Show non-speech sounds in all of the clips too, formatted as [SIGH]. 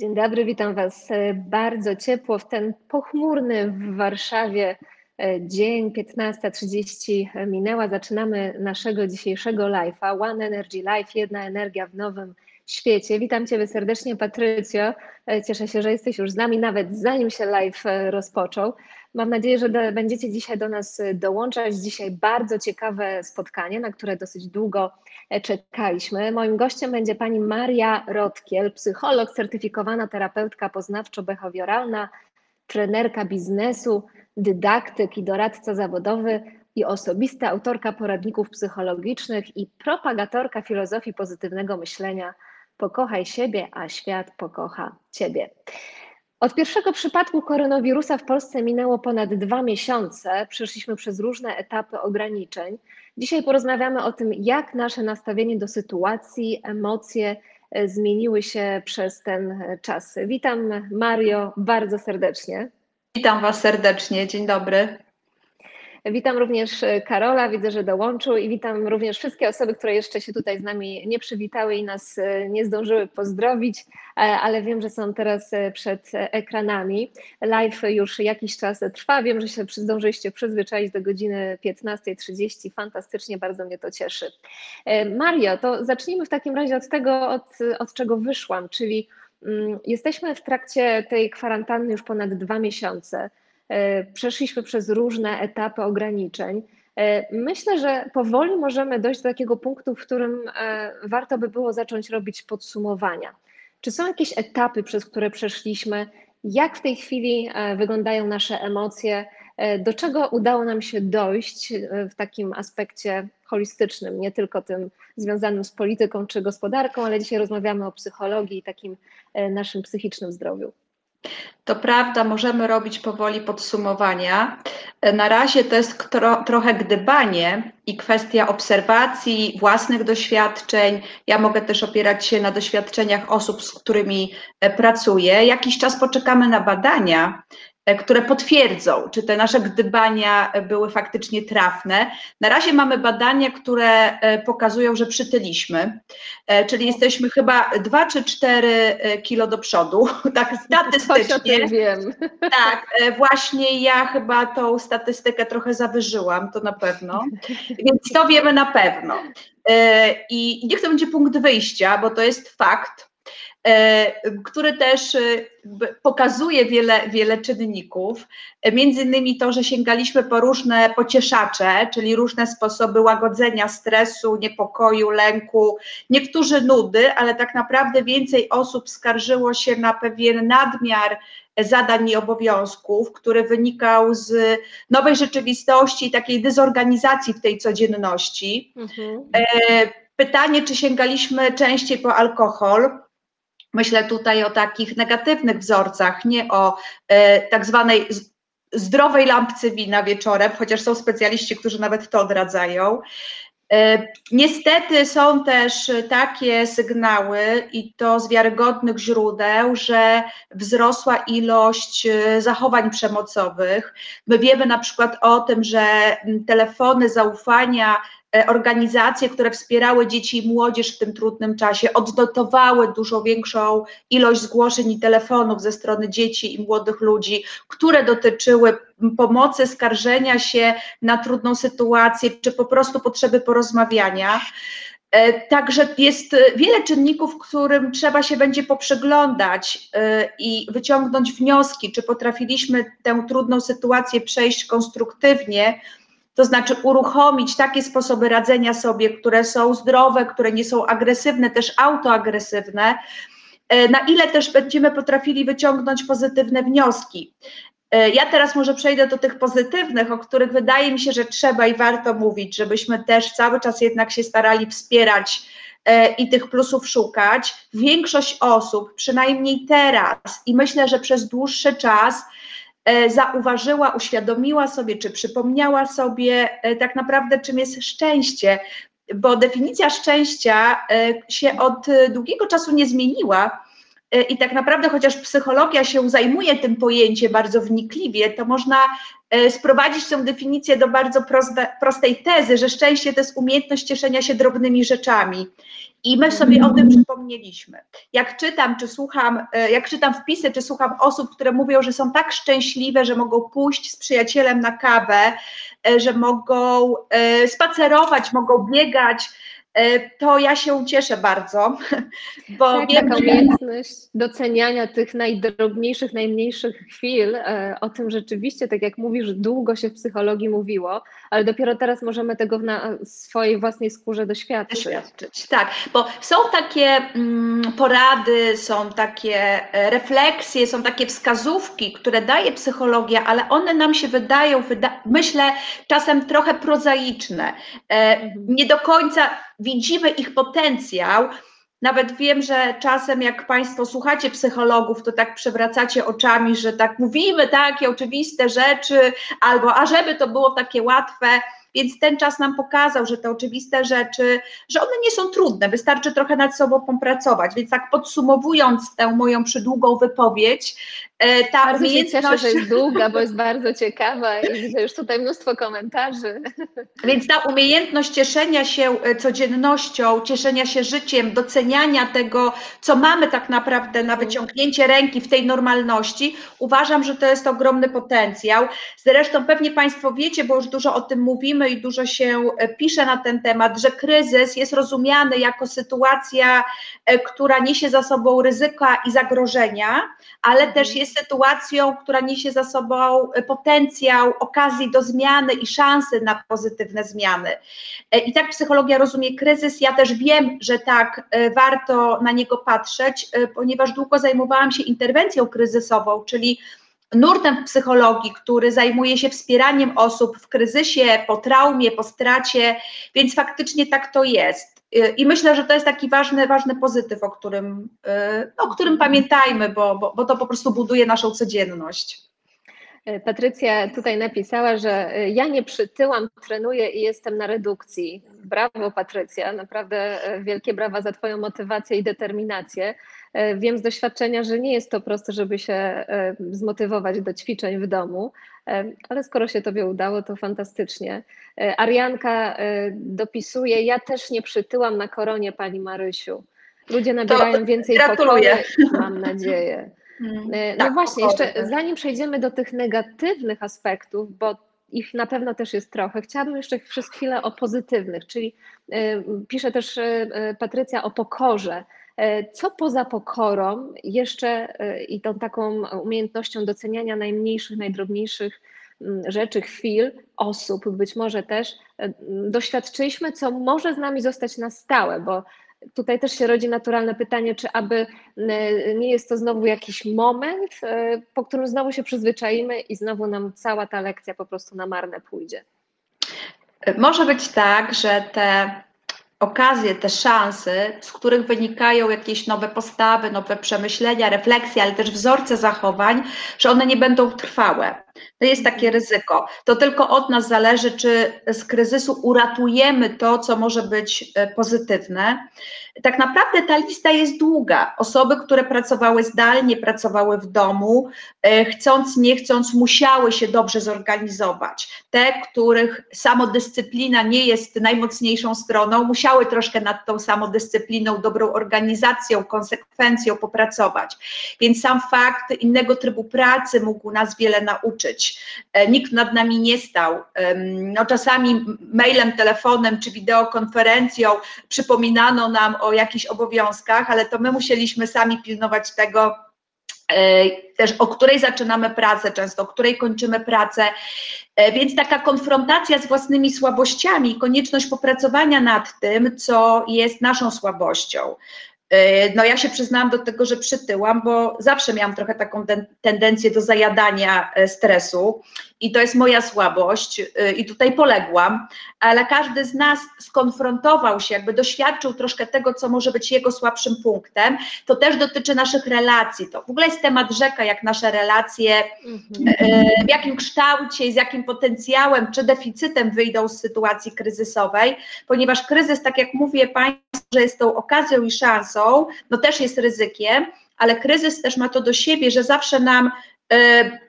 Dzień dobry, witam Was e, bardzo ciepło w ten pochmurny w Warszawie e, dzień. 15.30 minęła. Zaczynamy naszego dzisiejszego live'a. One Energy Live, jedna energia w nowym świecie. Witam Ciebie serdecznie, Patrycjo. E, cieszę się, że jesteś już z nami, nawet zanim się live rozpoczął. Mam nadzieję, że będziecie dzisiaj do nas dołączać. Dzisiaj bardzo ciekawe spotkanie, na które dosyć długo czekaliśmy. Moim gościem będzie pani Maria Rotkiel, psycholog, certyfikowana terapeutka poznawczo-behawioralna, trenerka biznesu, dydaktyk i doradca zawodowy i osobista autorka poradników psychologicznych i propagatorka filozofii pozytywnego myślenia. Pokochaj siebie, a świat pokocha ciebie. Od pierwszego przypadku koronawirusa w Polsce minęło ponad dwa miesiące. Przeszliśmy przez różne etapy ograniczeń. Dzisiaj porozmawiamy o tym, jak nasze nastawienie do sytuacji, emocje e, zmieniły się przez ten czas. Witam Mario bardzo serdecznie. Witam Was serdecznie, dzień dobry. Witam również e, Karola, widzę, że dołączył i witam również wszystkie osoby, które jeszcze się tutaj z nami nie przywitały i nas e, nie zdążyły pozdrowić, e, ale wiem, że są teraz przed ekranami. Live już jakiś czas trwa, wiem, że się zdążyliście przyzwyczaić do godziny 15.30, fantastycznie, bardzo mnie to cieszy. Mario, to zacznijmy w takim razie od tego, od, od czego wyszłam, czyli mm, Jesteśmy w trakcie tej kwarantanny już ponad dwa miesiące. E, przeszliśmy przez różne etapy ograniczeń. E, myślę, że powoli możemy dojść do takiego punktu, w którym e, warto by było zacząć robić podsumowania. Czy są jakieś etapy, przez które przeszliśmy? Jak w tej chwili wyglądają nasze emocje? Do czego udało nam się dojść w takim aspekcie holistycznym, nie tylko tym związanym z polityką czy gospodarką, ale dzisiaj rozmawiamy o psychologii i takim naszym psychicznym zdrowiu. To prawda, możemy robić powoli podsumowania. Na razie to jest tro, trochę gdybanie i kwestia obserwacji, własnych doświadczeń. Ja mogę też opierać się na doświadczeniach osób, z którymi e, pracuję. Jakiś czas poczekamy na badania, E, które potwierdzą, czy te nasze gdybania były faktycznie trafne. Na razie mamy badania, które e, pokazują, że przytyliśmy, e, czyli jesteśmy chyba 2 czy 4 kilo do przodu, [LAUGHS] tak statystycznie. wiem. [LAUGHS] Tak, właśnie ja chyba tą statystykę trochę zawyżyłam, to na pewno, [LAUGHS] więc to wiemy na pewno. I niech to będzie punkt wyjścia, bo to jest fakt, E, który też e, pokazuje wiele, wiele czynników, e, między innymi to, że sięgaliśmy po różne pocieszacze, czyli różne sposoby łagodzenia stresu, niepokoju, lęku, niektórzy nudy, ale tak naprawdę więcej osób skarżyło się na pewien nadmiar zadań i obowiązków, który wynikał z nowej rzeczywistości i takiej dezorganizacji w tej codzienności. Mhm. Pytanie, czy sięgaliśmy częściej po alkohol? Myślę tutaj o takich negatywnych wzorcach, nie o e, tak zwanej zdrowej lampce wina wieczorem, chociaż są specjaliści, którzy nawet to odradzają. E, niestety są też takie sygnały, i to z wiarygodnych źródeł, że wzrosła ilość e, zachowań przemocowych. My wiemy na przykład o tym, że telefony zaufania organizacje, które wspierały dzieci i młodzież w tym trudnym czasie, odnotowały dużo większą ilość zgłoszeń i telefonów ze strony dzieci i młodych ludzi, które dotyczyły pomocy, skarżenia się na trudną sytuację, czy po prostu potrzeby porozmawiania. E, także jest wiele czynników, którym trzeba się będzie poprzeglądać e, i wyciągnąć wnioski, czy potrafiliśmy tę trudną sytuację przejść konstruktywnie, to znaczy uruchomić takie sposoby radzenia sobie, które są zdrowe, które nie są agresywne, też autoagresywne, e, na ile też będziemy potrafili wyciągnąć pozytywne wnioski. E, ja teraz może przejdę do tych pozytywnych, o których wydaje mi się, że trzeba i warto mówić, żebyśmy też cały czas jednak się starali wspierać e, i tych plusów szukać. Większość osób, przynajmniej teraz i myślę, że przez dłuższy czas, zauważyła, uświadomiła sobie, czy przypomniała sobie e, tak naprawdę, czym jest szczęście, bo definicja szczęścia e, się od długiego czasu nie zmieniła. I tak naprawdę, chociaż psychologia się zajmuje tym pojęciem bardzo wnikliwie, to można sprowadzić tę definicję do bardzo proste, prostej tezy, że szczęście to jest umiejętność cieszenia się drobnymi rzeczami. I my sobie o tym przypomnieliśmy. Jak czytam, czy słucham, e, jak czytam wpisy, czy słucham osób, które mówią, że są tak szczęśliwe, że mogą pójść z przyjacielem na kawę, e, że mogą e, spacerować, mogą biegać, to ja się cieszę bardzo, [LAUGHS] bo tak, wiem, taka umiejętność doceniania tych najdrobniejszych, najmniejszych chwil, e, o tym rzeczywiście, tak jak mówisz, długo się w psychologii mówiło, ale dopiero teraz możemy tego na swojej własnej skórze doświadczyć. doświadczyć tak, bo są takie mm, porady, są takie e, refleksje, są takie wskazówki, które daje psychologia, ale one nam się wydają, wyda myślę, czasem trochę prozaiczne. Mhm. Nie do końca widzimy ich potencjał. Nawet wiem, że czasem jak Państwo słuchacie psychologów, to tak przewracacie oczami, że tak mówimy takie oczywiste rzeczy, albo a żeby to było takie łatwe, więc ten czas nam pokazał, że te oczywiste rzeczy, że one nie są trudne, wystarczy trochę nad sobą popracować. Więc tak podsumowując tę moją przydługą wypowiedź, e, ta bardzo umiejętność... cieszę, że jest długa, bo jest bardzo ciekawa i widzę już tutaj mnóstwo komentarzy. [LAUGHS] Więc ta umiejętność cieszenia się e, codziennością, cieszenia się życiem, doceniania tego, co mamy tak naprawdę na wyciągnięcie ręki w tej normalności, uważam, że to jest ogromny potencjał. Zresztą pewnie Państwo wiecie, bo już dużo o tym mówimy, mówimy i dużo się e, pisze na ten temat, że kryzys jest rozumiany jako sytuacja, e, która niesie za sobą ryzyka i zagrożenia, ale mhm. też jest sytuacją, która niesie za sobą e, potencjał, okazji do zmiany i szansy na pozytywne zmiany. I tak psychologia rozumie kryzys. Ja też wiem, że tak warto na niego patrzeć, ponieważ długo zajmowałam się interwencją kryzysową, czyli nurtem psychologii, który zajmuje się wspieraniem osób w kryzysie, po traumie, po stracie, więc faktycznie tak to jest. I myślę, że to jest taki ważny, ważny pozytyw, o którym, o którym pamiętajmy, bo, bo, bo to po prostu buduje naszą codzienność. Patrycja tutaj napisała, że ja nie przytyłam, trenuję i jestem na redukcji. Brawo, Patrycja, naprawdę wielkie brawa za Twoją motywację i determinację. E, wiem z doświadczenia, że nie jest to proste, żeby się e, zmotywować do ćwiczeń w domu, e, ale skoro się Tobie udało, to fantastycznie. Arianka dopisuje, ja też nie przytyłam na koronie Pani Marysiu. Ludzie nabierają to więcej gratuluję. pokory, mam nadzieję. Mm, no tak, właśnie, jeszcze zanim przejdziemy do tych negatywnych aspektów, bo ich na pewno też jest trochę. Chciałabym jeszcze przez chwilę o pozytywnych, czyli pisze też Patrycja o pokorze. E, co poza pokorą jeszcze e, i tą taką umiejętnością doceniania najmniejszych, najdrobniejszych mm, rzeczy, chwil, osób, być może też e, doświadczyliśmy, co może z nami zostać na stałe, bo tutaj też się rodzi naturalne pytanie, czy aby nie jest to znowu jakiś moment, po którym znowu się przyzwyczaimy i znowu nam cała ta lekcja po prostu na marne pójdzie. Może być tak, że te okazje, te szanse, z których wynikają jakieś nowe postawy, nowe przemyślenia, refleksje, ale też wzorce zachowań, że one nie będą trwałe. To jest takie mhm. ryzyko. To tylko od nas zależy, czy z kryzysu uratujemy to, co może być e, pozytywne. Tak naprawdę ta lista jest długa. Osoby, które pracowały zdalnie, pracowały w domu, e, chcąc, nie chcąc, musiały się dobrze zorganizować. Te, których samodyscyplina nie jest najmocniejszą stroną, musiały troszkę nad tą samodyscypliną, dobrą organizacją, konsekwencją popracować. Więc sam fakt innego trybu pracy mógł nas wiele nauczyć. E, nikt nad nami nie stał. No, czasami mailem, telefonem czy wideokonferencją przypominano nam o jakichś obowiązkach, ale to my musieliśmy sami pilnować tego, e, też o której zaczynamy pracę, często o której kończymy pracę. E, więc taka konfrontacja z własnymi słabościami, konieczność popracowania nad tym, co jest naszą słabością. E, no ja się przyznałam do tego, że przytyłam, bo zawsze miałam trochę taką ten, tendencję do zajadania e, stresu i to jest moja słabość e, i tutaj poległam, ale każdy z nas skonfrontował się, jakby doświadczył troszkę tego, co może być jego słabszym punktem. To też dotyczy naszych relacji. To w ogóle jest temat rzeka, jak nasze relacje, w jakim kształcie, z jakim potencjałem czy deficytem wyjdą z sytuacji kryzysowej, ponieważ kryzys, tak jak mówię Państwu, że jest tą okazją i szansą, no też jest ryzykiem, ale kryzys też ma to do siebie, że zawsze nam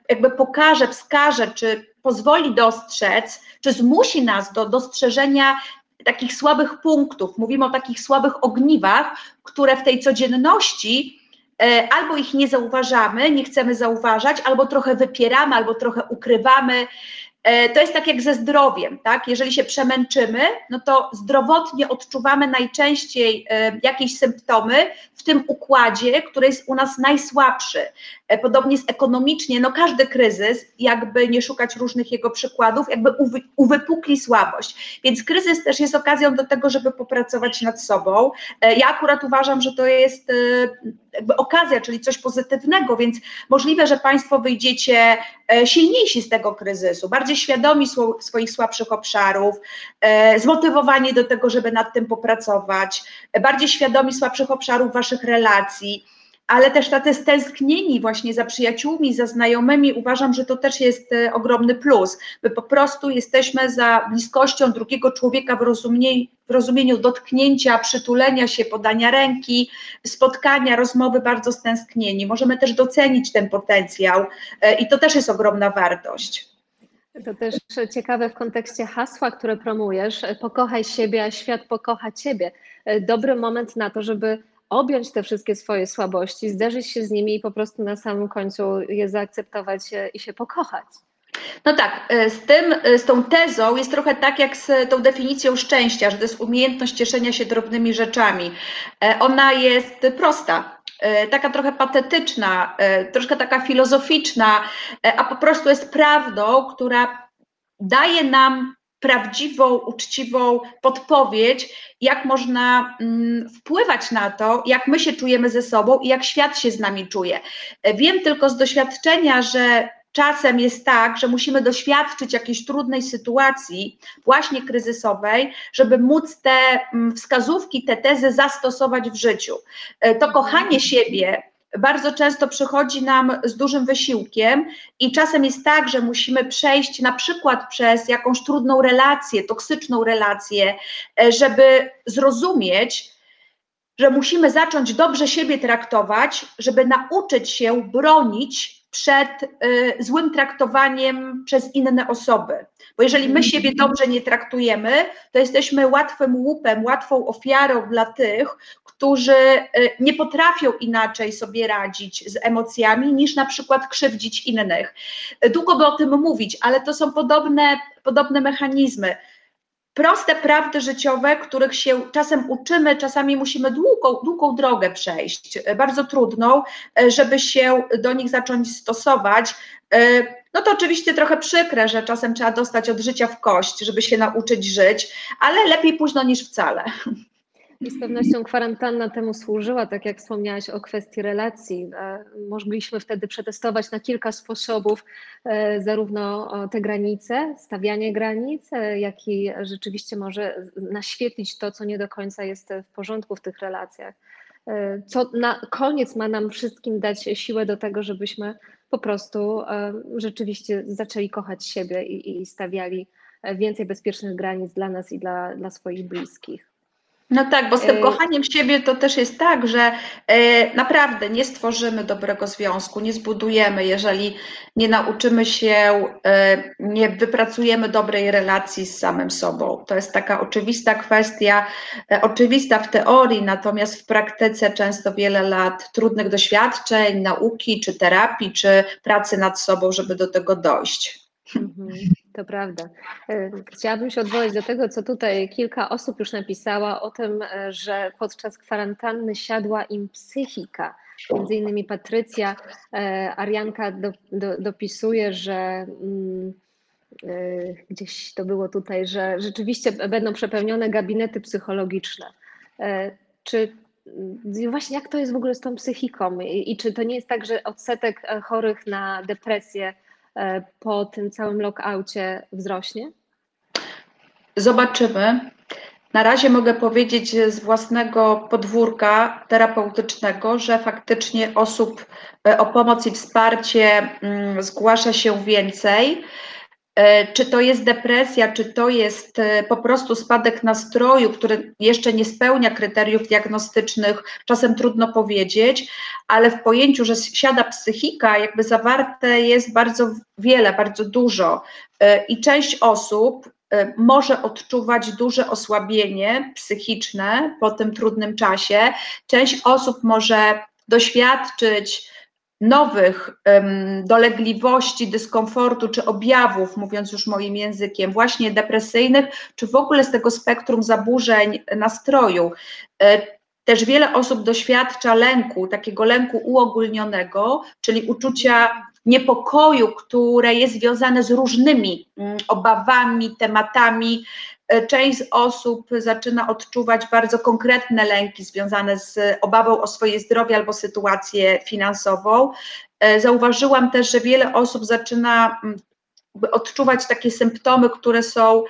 jakby pokaże, wskaże, czy pozwoli dostrzec, czy zmusi nas do dostrzeżenia takich słabych punktów, mówimy o takich słabych ogniwach, które w tej codzienności e, albo ich nie zauważamy, nie chcemy zauważać, albo trochę wypieramy, albo trochę ukrywamy, E, to jest tak jak ze zdrowiem, tak? Jeżeli się przemęczymy, no to zdrowotnie odczuwamy najczęściej e, jakieś symptomy w tym układzie, który jest u nas najsłabszy. E, podobnie jest ekonomicznie, no każdy kryzys, jakby nie szukać różnych jego przykładów, jakby uwypukli słabość. Więc kryzys też jest okazją do tego, żeby popracować nad sobą. Ja akurat uważam, że to jest jakby okazja, czyli coś pozytywnego, więc możliwe, że Państwo wyjdziecie silniejsi z tego kryzysu, bardziej świadomi swoich słabszych obszarów, e, zmotywowani do tego, żeby nad tym popracować, bardziej świadomi słabszych obszarów waszych relacji ale też tacy stęsknieni właśnie za przyjaciółmi, za znajomymi, uważam, że to też jest e, ogromny plus. My po prostu jesteśmy za bliskością drugiego człowieka w rozumieniu, w rozumieniu dotknięcia, przytulenia się, podania ręki, spotkania, rozmowy bardzo stęsknieni. Możemy też docenić ten potencjał e, i to też jest ogromna wartość. To też ciekawe w kontekście hasła, które promujesz. Pokochaj siebie, a świat pokocha ciebie. Dobry moment na to, żeby objąć te wszystkie swoje słabości, zderzyć się z nimi i po prostu na samym końcu je zaakceptować i się pokochać. No tak, z, tym, z tą tezą jest trochę tak jak z tą definicją szczęścia, że to jest umiejętność cieszenia się drobnymi rzeczami. Ona jest prosta, E, taka trochę patetyczna, e, troszkę taka filozoficzna, e, a po prostu jest prawdą, która daje nam prawdziwą, uczciwą podpowiedź, jak można mm, wpływać na to, jak my się czujemy ze sobą i jak świat się z nami czuje. Wiem tylko z doświadczenia, że czasem jest tak, że musimy doświadczyć jakiejś trudnej sytuacji, właśnie kryzysowej, żeby móc te mm, wskazówki, te tezy zastosować w życiu. E, to kochanie siebie bardzo często przychodzi nam z dużym wysiłkiem i czasem jest tak, że musimy przejść na przykład przez jakąś trudną relację, toksyczną relację, e, żeby zrozumieć, że musimy zacząć dobrze siebie traktować, żeby nauczyć się bronić przed y, złym traktowaniem przez inne osoby. Bo jeżeli my siebie dobrze nie traktujemy, to jesteśmy łatwym łupem, łatwą ofiarą dla tych, którzy y, nie potrafią inaczej sobie radzić z emocjami, niż na przykład krzywdzić innych. Długo by o tym mówić, ale to są podobne, podobne mechanizmy proste prawdy życiowe, których się czasem uczymy, czasami musimy długą, długą drogę przejść, e, bardzo trudną, e, żeby się do nich zacząć stosować. No to oczywiście trochę przykre, że czasem trzeba dostać od życia w kość, żeby się nauczyć żyć, ale lepiej późno niż wcale. I z pewnością kwarantanna temu służyła, tak jak wspomniałaś o kwestii relacji. E, mogliśmy wtedy przetestować na kilka sposobów e, zarówno te granice, stawianie granic, e, jak i rzeczywiście może naświetlić to, co nie do końca jest w porządku w tych relacjach. Co na koniec ma nam wszystkim dać siłę do tego, żebyśmy po prostu rzeczywiście zaczęli kochać siebie i, i stawiali więcej bezpiecznych granic dla nas i dla, dla swoich bliskich. No tak, bo z tym y, kochaniem siebie to też jest tak, że y, naprawdę nie stworzymy dobrego związku, nie zbudujemy, jeżeli nie nauczymy się, y, nie wypracujemy dobrej relacji z samym sobą. To jest taka oczywista kwestia, oczywista w teorii, natomiast w praktyce często wiele lat trudnych doświadczeń, nauki, czy terapii, czy pracy nad sobą, żeby do tego dojść. Mhm, [LAUGHS] to prawda. E, chciałabym się odwołać do tego, co tutaj kilka osób już napisała o tym, e, że podczas kwarantanny siadła im psychika. Między innymi Patrycja e, Arianka do, do, dopisuje, że mm, gdzieś to było tutaj, że rzeczywiście będą przepełnione gabinety psychologiczne. Czy mm, właśnie jak to jest w ogóle z tą psychiką i, i czy to nie jest tak, że odsetek chorych na depresję po tym całym lockoutie wzrośnie? Zobaczymy. Na razie mogę powiedzieć z własnego podwórka terapeutycznego, że faktycznie osób e, o pomoc i wsparcie mm, zgłasza się więcej. E, czy to jest depresja, czy to jest e, po prostu spadek nastroju, który jeszcze nie spełnia kryteriów diagnostycznych, czasem trudno powiedzieć, ale w pojęciu, że siada psychika, jakby zawarte jest bardzo wiele, bardzo dużo. E, I część osób może odczuwać duże osłabienie psychiczne po tym trudnym czasie. Część osób może doświadczyć nowych dolegliwości, dyskomfortu czy objawów, mówiąc już moim językiem, właśnie depresyjnych, czy w ogóle z tego spektrum zaburzeń nastroju. E, też wiele osób doświadcza lęku, takiego lęku uogólnionego, czyli uczucia niepokoju, które jest związane z różnymi mm, obawami, tematami. E, część osób zaczyna odczuwać bardzo konkretne lęki związane z obawą o swoje zdrowie albo sytuację finansową. E, zauważyłam też, że wiele osób zaczyna mm, odczuwać takie symptomy, które są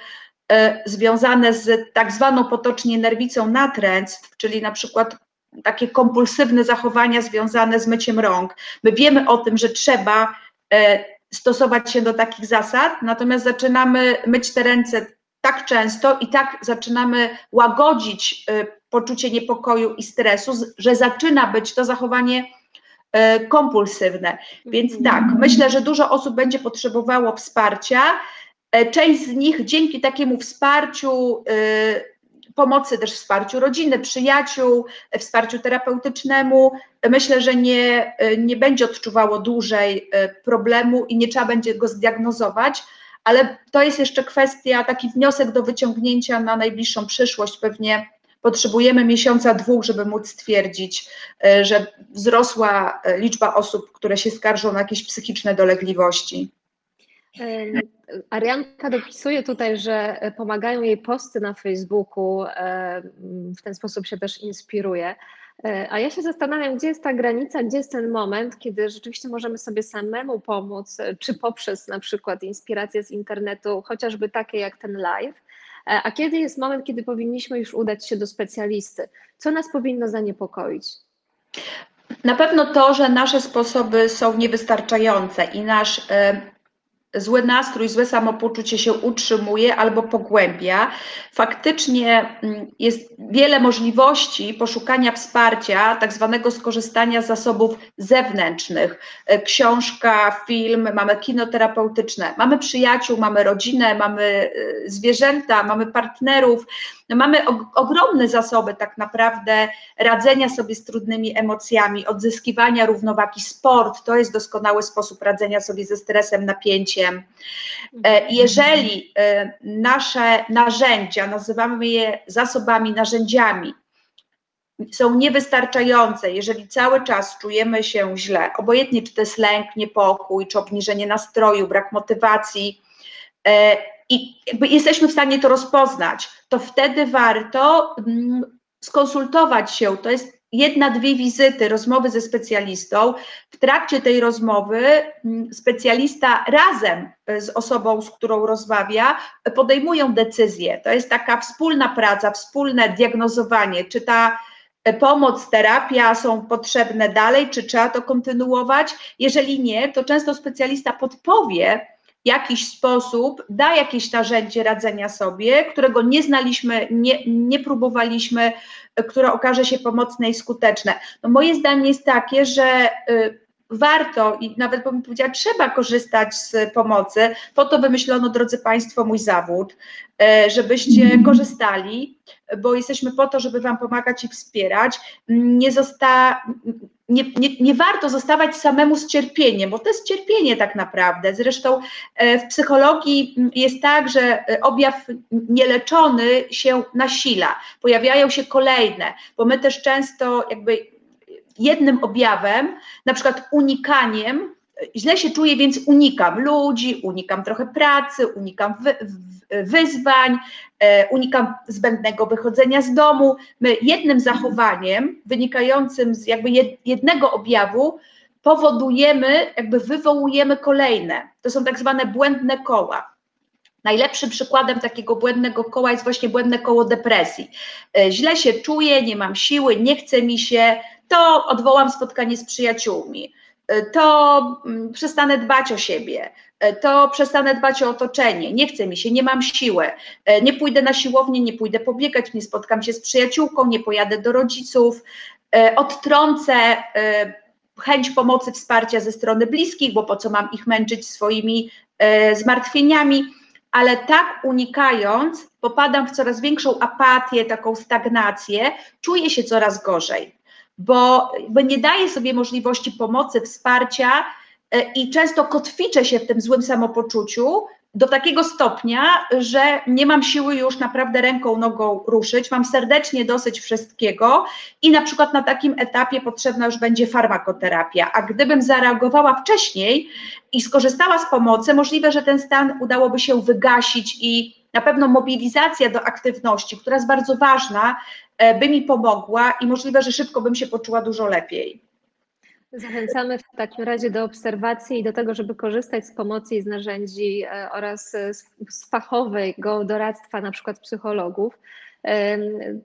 e, związane z tak zwaną potocznie nerwicą natręctw, czyli na przykład takie kompulsywne zachowania związane z myciem rąk. My wiemy o tym, że trzeba stosować się do takich zasad, natomiast zaczynamy myć te ręce tak często i tak zaczynamy łagodzić e, poczucie niepokoju i stresu, że zaczyna być to zachowanie e, kompulsywne. Więc mhm. tak, myślę, że dużo osób będzie potrzebowało wsparcia. Część z nich dzięki takiemu wsparciu pomocy też wsparciu rodziny, przyjaciół, wsparciu terapeutycznemu. Myślę, że nie, nie będzie odczuwało dłużej e, problemu i nie trzeba będzie go zdiagnozować, ale to jest jeszcze kwestia, taki wniosek do wyciągnięcia na najbliższą przyszłość. Pewnie potrzebujemy miesiąca, dwóch, żeby móc stwierdzić, e, że wzrosła e, liczba osób, które się skarżą na jakieś psychiczne dolegliwości. Arianka dopisuje tutaj, że pomagają jej posty na Facebooku, w ten sposób się też inspiruje. E, a ja się zastanawiam, gdzie jest ta granica, gdzie jest ten moment, kiedy rzeczywiście możemy sobie samemu pomóc, czy poprzez na przykład inspiracje z internetu, chociażby takie jak ten live, e, a kiedy jest moment, kiedy powinniśmy już udać się do specjalisty? Co nas powinno zaniepokoić? Na pewno to, że nasze sposoby są niewystarczające i nasz e, zły nastrój, złe samopoczucie się utrzymuje albo pogłębia. Faktycznie mm, jest wiele możliwości poszukania wsparcia, tak zwanego skorzystania z zasobów zewnętrznych. E, książka, film, mamy kino terapeutyczne, mamy przyjaciół, mamy rodzinę, mamy e, zwierzęta, mamy partnerów. No mamy ogromne zasoby tak naprawdę radzenia sobie z trudnymi emocjami, odzyskiwania równowagi. Sport to jest doskonały sposób radzenia sobie ze stresem, napięciem. E, jeżeli e, nasze narzędzia, nazywamy je zasobami, narzędziami, są niewystarczające, jeżeli cały czas czujemy się źle, obojętnie czy to jest lęk, niepokój, czy obniżenie nastroju, brak motywacji, e, i jesteśmy w stanie to rozpoznać, to wtedy warto mm, skonsultować się. To jest jedna, dwie wizyty, rozmowy ze specjalistą. W trakcie tej rozmowy mm, specjalista razem z osobą, z którą rozmawia, podejmują decyzję. To jest taka wspólna praca, wspólne diagnozowanie, czy ta pomoc, terapia są potrzebne dalej, czy trzeba to kontynuować. Jeżeli nie, to często specjalista podpowie, jakiś sposób da jakieś narzędzie radzenia sobie, którego nie znaliśmy, nie, nie próbowaliśmy, które okaże się pomocne i skuteczne. No moje zdanie jest takie, że y, warto i nawet bym powiedziała, trzeba korzystać z pomocy. Po to wymyślono, drodzy Państwo, mój zawód, e, żebyście mhm. korzystali, bo jesteśmy po to, żeby Wam pomagać i wspierać. Nie, zosta, nie, nie, nie warto zostawać samemu z cierpieniem, bo to jest cierpienie tak naprawdę. Zresztą e, w psychologii jest tak, że objaw nieleczony się nasila, pojawiają się kolejne, bo my też często jakby jednym objawem, na przykład unikaniem, źle się czuję, więc unikam ludzi, unikam trochę pracy, unikam wy, wyzwań, e, unikam zbędnego wychodzenia z domu. My jednym zachowaniem wynikającym z jakby jednego objawu powodujemy, jakby wywołujemy kolejne. To są tak zwane błędne koła. Najlepszym przykładem takiego błędnego koła jest właśnie błędne koło depresji. E, źle się czuję, nie mam siły, nie chce mi się, to odwołam spotkanie z przyjaciółmi, to mm, przestanę dbać o siebie, e, to przestanę dbać o otoczenie, nie chce mi się, nie mam siły, e, nie pójdę na siłownię, nie pójdę pobiegać, nie spotkam się z przyjaciółką, nie pojadę do rodziców, odtrącę chęć pomocy, wsparcia ze strony bliskich, bo po co mam ich męczyć swoimi zmartwieniami. ale tak unikając, popadam w coraz większą apatię, taką stagnację, czuję się coraz gorzej, bo, bo nie daję sobie możliwości pomocy, wsparcia e, i często kotwiczę się w tym złym samopoczuciu, do takiego stopnia, że nie mam siły już naprawdę ręką, nogą ruszyć, mam serdecznie dosyć wszystkiego i na przykład na takim etapie potrzebna już będzie farmakoterapia. A gdybym zareagowała wcześniej i skorzystała z pomocy, możliwe, że ten stan udałoby się wygasić i na pewno mobilizacja do aktywności, która jest bardzo ważna, by mi pomogła i możliwe, że szybko bym się poczuła dużo lepiej. Zachęcamy w takim razie do obserwacji i do tego, żeby korzystać z pomocy i z narzędzi e, oraz z fachowego doradztwa, na przykład psychologów.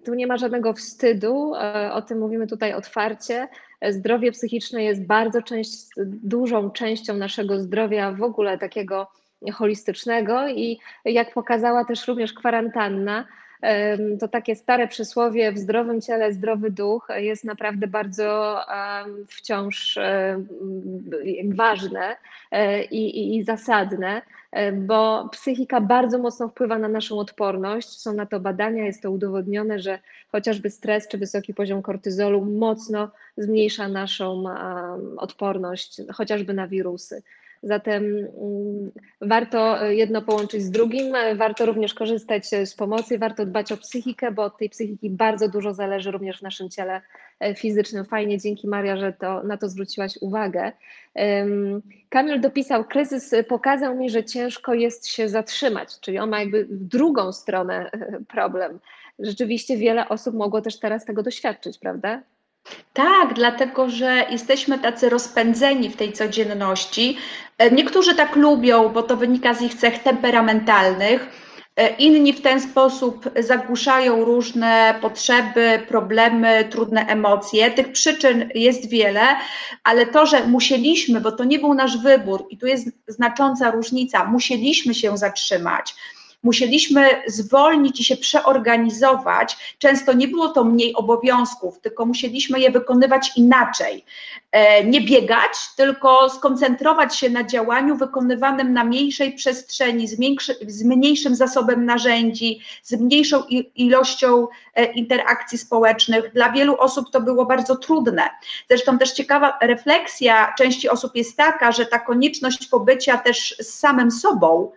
Tu nie ma żadnego wstydu, e, o tym mówimy tutaj otwarcie. Zdrowie psychiczne jest bardzo część, dużą częścią naszego zdrowia, w ogóle takiego holistycznego i jak pokazała też również kwarantanna, to takie stare przysłowie w zdrowym ciele zdrowy duch jest naprawdę bardzo wciąż ważne e, i, i, i zasadne, e, bo psychika bardzo mocno wpływa na naszą odporność. Są na to badania, jest to udowodnione, że chociażby stres czy wysoki poziom kortyzolu mocno zmniejsza naszą odporność, chociażby na wirusy. Zatem mm, warto jedno połączyć z drugim, warto również korzystać z pomocy, warto dbać o psychikę, bo od tej psychiki bardzo dużo zależy również w naszym ciele e, fizycznym. Fajnie, dzięki Maria, że to, na to zwróciłaś uwagę. Kamil dopisał, kryzys pokazał mi, że ciężko jest się zatrzymać, czyli on ma jakby w drugą stronę e, problem. Rzeczywiście wiele osób mogło też teraz tego doświadczyć, prawda? Tak, dlatego że jesteśmy tacy rozpędzeni w tej codzienności. E, niektórzy tak lubią, bo to wynika z ich cech temperamentalnych. E, inni w ten sposób zagłuszają różne potrzeby, problemy, trudne emocje. Tych przyczyn jest wiele, ale to, że musieliśmy, bo to nie był nasz wybór i tu jest znacząca różnica, musieliśmy się zatrzymać musieliśmy zwolnić i się przeorganizować. Często nie było to mniej obowiązków, tylko musieliśmy je wykonywać inaczej. E, nie biegać, tylko skoncentrować się na działaniu wykonywanym na mniejszej przestrzeni, z, z mniejszym zasobem narzędzi, z mniejszą ilością e, interakcji społecznych. Dla wielu osób to było bardzo trudne. Zresztą też ciekawa refleksja części osób jest taka, że ta konieczność pobycia też z samym sobą,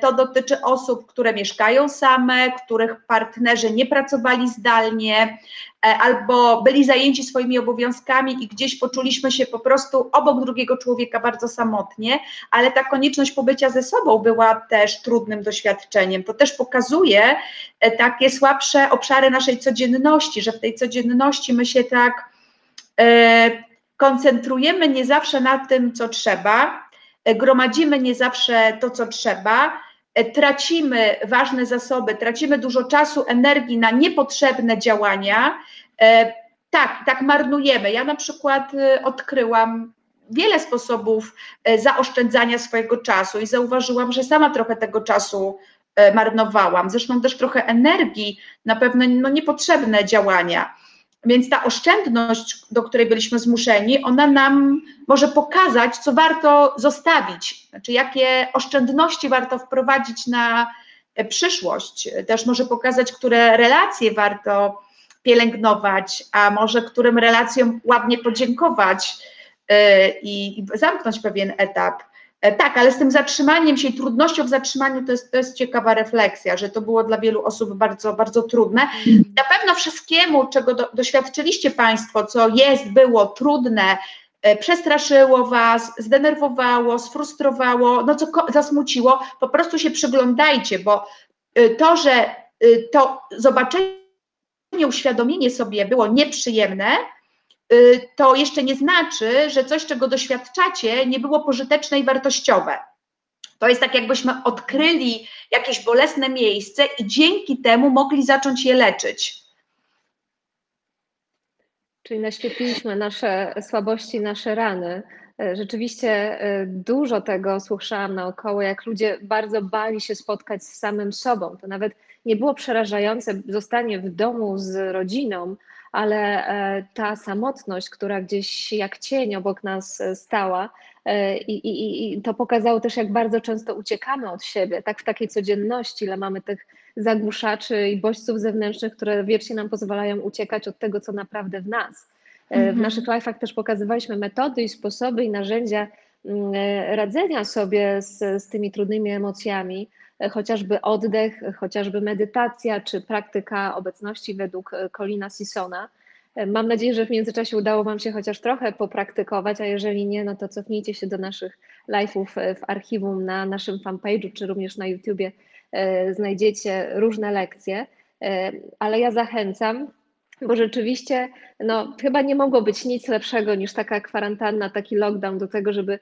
to dotyczy osób, które mieszkają same, których partnerzy nie pracowali zdalnie, E, albo byli zajęci swoimi obowiązkami i gdzieś poczuliśmy się po prostu obok drugiego człowieka bardzo samotnie, ale ta konieczność pobycia ze sobą była też trudnym doświadczeniem. To też pokazuje e, takie słabsze obszary naszej codzienności, że w tej codzienności my się tak e, koncentrujemy nie zawsze na tym, co trzeba, gromadzimy nie zawsze to, co trzeba, tracimy ważne zasoby, tracimy dużo czasu, energii na niepotrzebne działania. E, tak, tak marnujemy. Ja na przykład e, odkryłam wiele sposobów e, zaoszczędzania swojego czasu i zauważyłam, że sama trochę tego czasu marnowałam. Zresztą też trochę energii na pewne no, niepotrzebne działania. Więc ta oszczędność, do której byliśmy zmuszeni, ona nam może pokazać, co warto zostawić, znaczy jakie oszczędności warto wprowadzić na e, przyszłość. Też może pokazać, które relacje warto pielęgnować, a może którym relacjom ładnie podziękować e, i zamknąć pewien etap. E, tak, ale z tym zatrzymaniem się i trudnością w zatrzymaniu to jest, to jest ciekawa refleksja, że to było dla wielu osób bardzo, bardzo trudne. Na pewno wszystkiemu, czego do, doświadczyliście Państwo, co jest, było trudne, e, przestraszyło Was, zdenerwowało, sfrustrowało, no co zasmuciło, po prostu się przyglądajcie, bo e, to, że to zobaczenie, uświadomienie sobie było nieprzyjemne, to jeszcze nie znaczy, że coś, czego doświadczacie, nie było pożyteczne i wartościowe. To jest tak, jakbyśmy odkryli jakieś bolesne miejsce i dzięki temu mogli zacząć je leczyć. Czyli naświetliliśmy nasze słabości, nasze rany. E, rzeczywiście e, dużo tego słyszałam naokoło, jak ludzie bardzo bali się spotkać z samym sobą. To nawet nie było przerażające zostanie w domu z rodziną, ale e, ta samotność, która gdzieś jak cień obok nas e, stała, I, i, I to pokazało też, jak bardzo często uciekamy od siebie, tak w takiej codzienności, ile mamy tych zagłuszaczy i bodźców zewnętrznych, które wiecznie nam pozwalają uciekać od tego, co naprawdę w nas. W mhm. naszych live'ach też pokazywaliśmy metody i sposoby i narzędzia mm, radzenia sobie z, z tymi trudnymi emocjami, chociażby oddech, chociażby medytacja czy praktyka obecności według Colina Sissona. Mam nadzieję, że w międzyczasie udało Wam się chociaż trochę popraktykować, a jeżeli nie, no to cofnijcie się do naszych live'ów w archiwum na naszym fanpage'u czy również na YouTubie e, znajdziecie różne lekcje, e, ale ja zachęcam, bo rzeczywiście no, chyba nie mogło być nic lepszego niż taka kwarantanna, taki lockdown do tego, żeby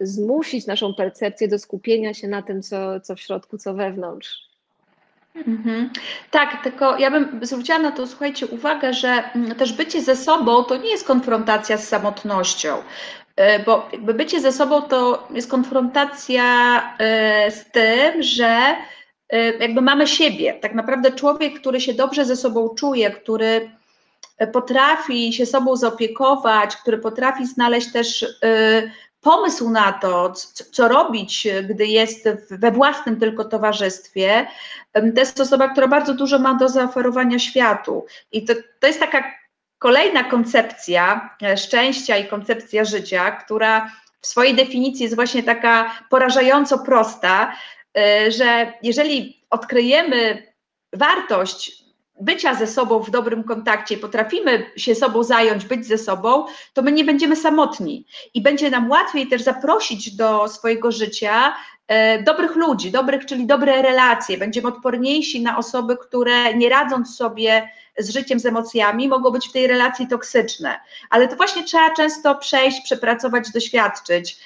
zmusić naszą percepcję do skupienia się na tym, co, co w środku, co wewnątrz. Mhm. Tak, tylko ja bym zwróciła na to, słuchajcie, uwagę, że mm, też bycie ze sobą to nie jest konfrontacja z samotnością, y, bo jakby bycie ze sobą to jest konfrontacja y, z tym, że Y, jakby mamy siebie. Tak naprawdę człowiek, który się dobrze ze sobą czuje, który potrafi się sobą zaopiekować, który potrafi znaleźć też y, pomysł na to, co robić, gdy jest we własnym tylko towarzystwie, to jest osoba, która bardzo dużo ma do zaoferowania światu. I to, to jest taka kolejna koncepcja e, szczęścia i koncepcja życia, która w swojej definicji jest właśnie taka porażająco prosta, E, że jeżeli odkryjemy wartość bycia ze sobą w dobrym kontakcie, potrafimy się sobą zająć, być ze sobą, to my nie będziemy samotni i będzie nam łatwiej też zaprosić do swojego życia e, dobrych ludzi, dobrych, czyli dobre relacje. Będziemy odporniejsi na osoby, które nie radząc sobie z życiem, z emocjami, mogą być w tej relacji toksyczne. Ale to właśnie trzeba często przejść, przepracować, doświadczyć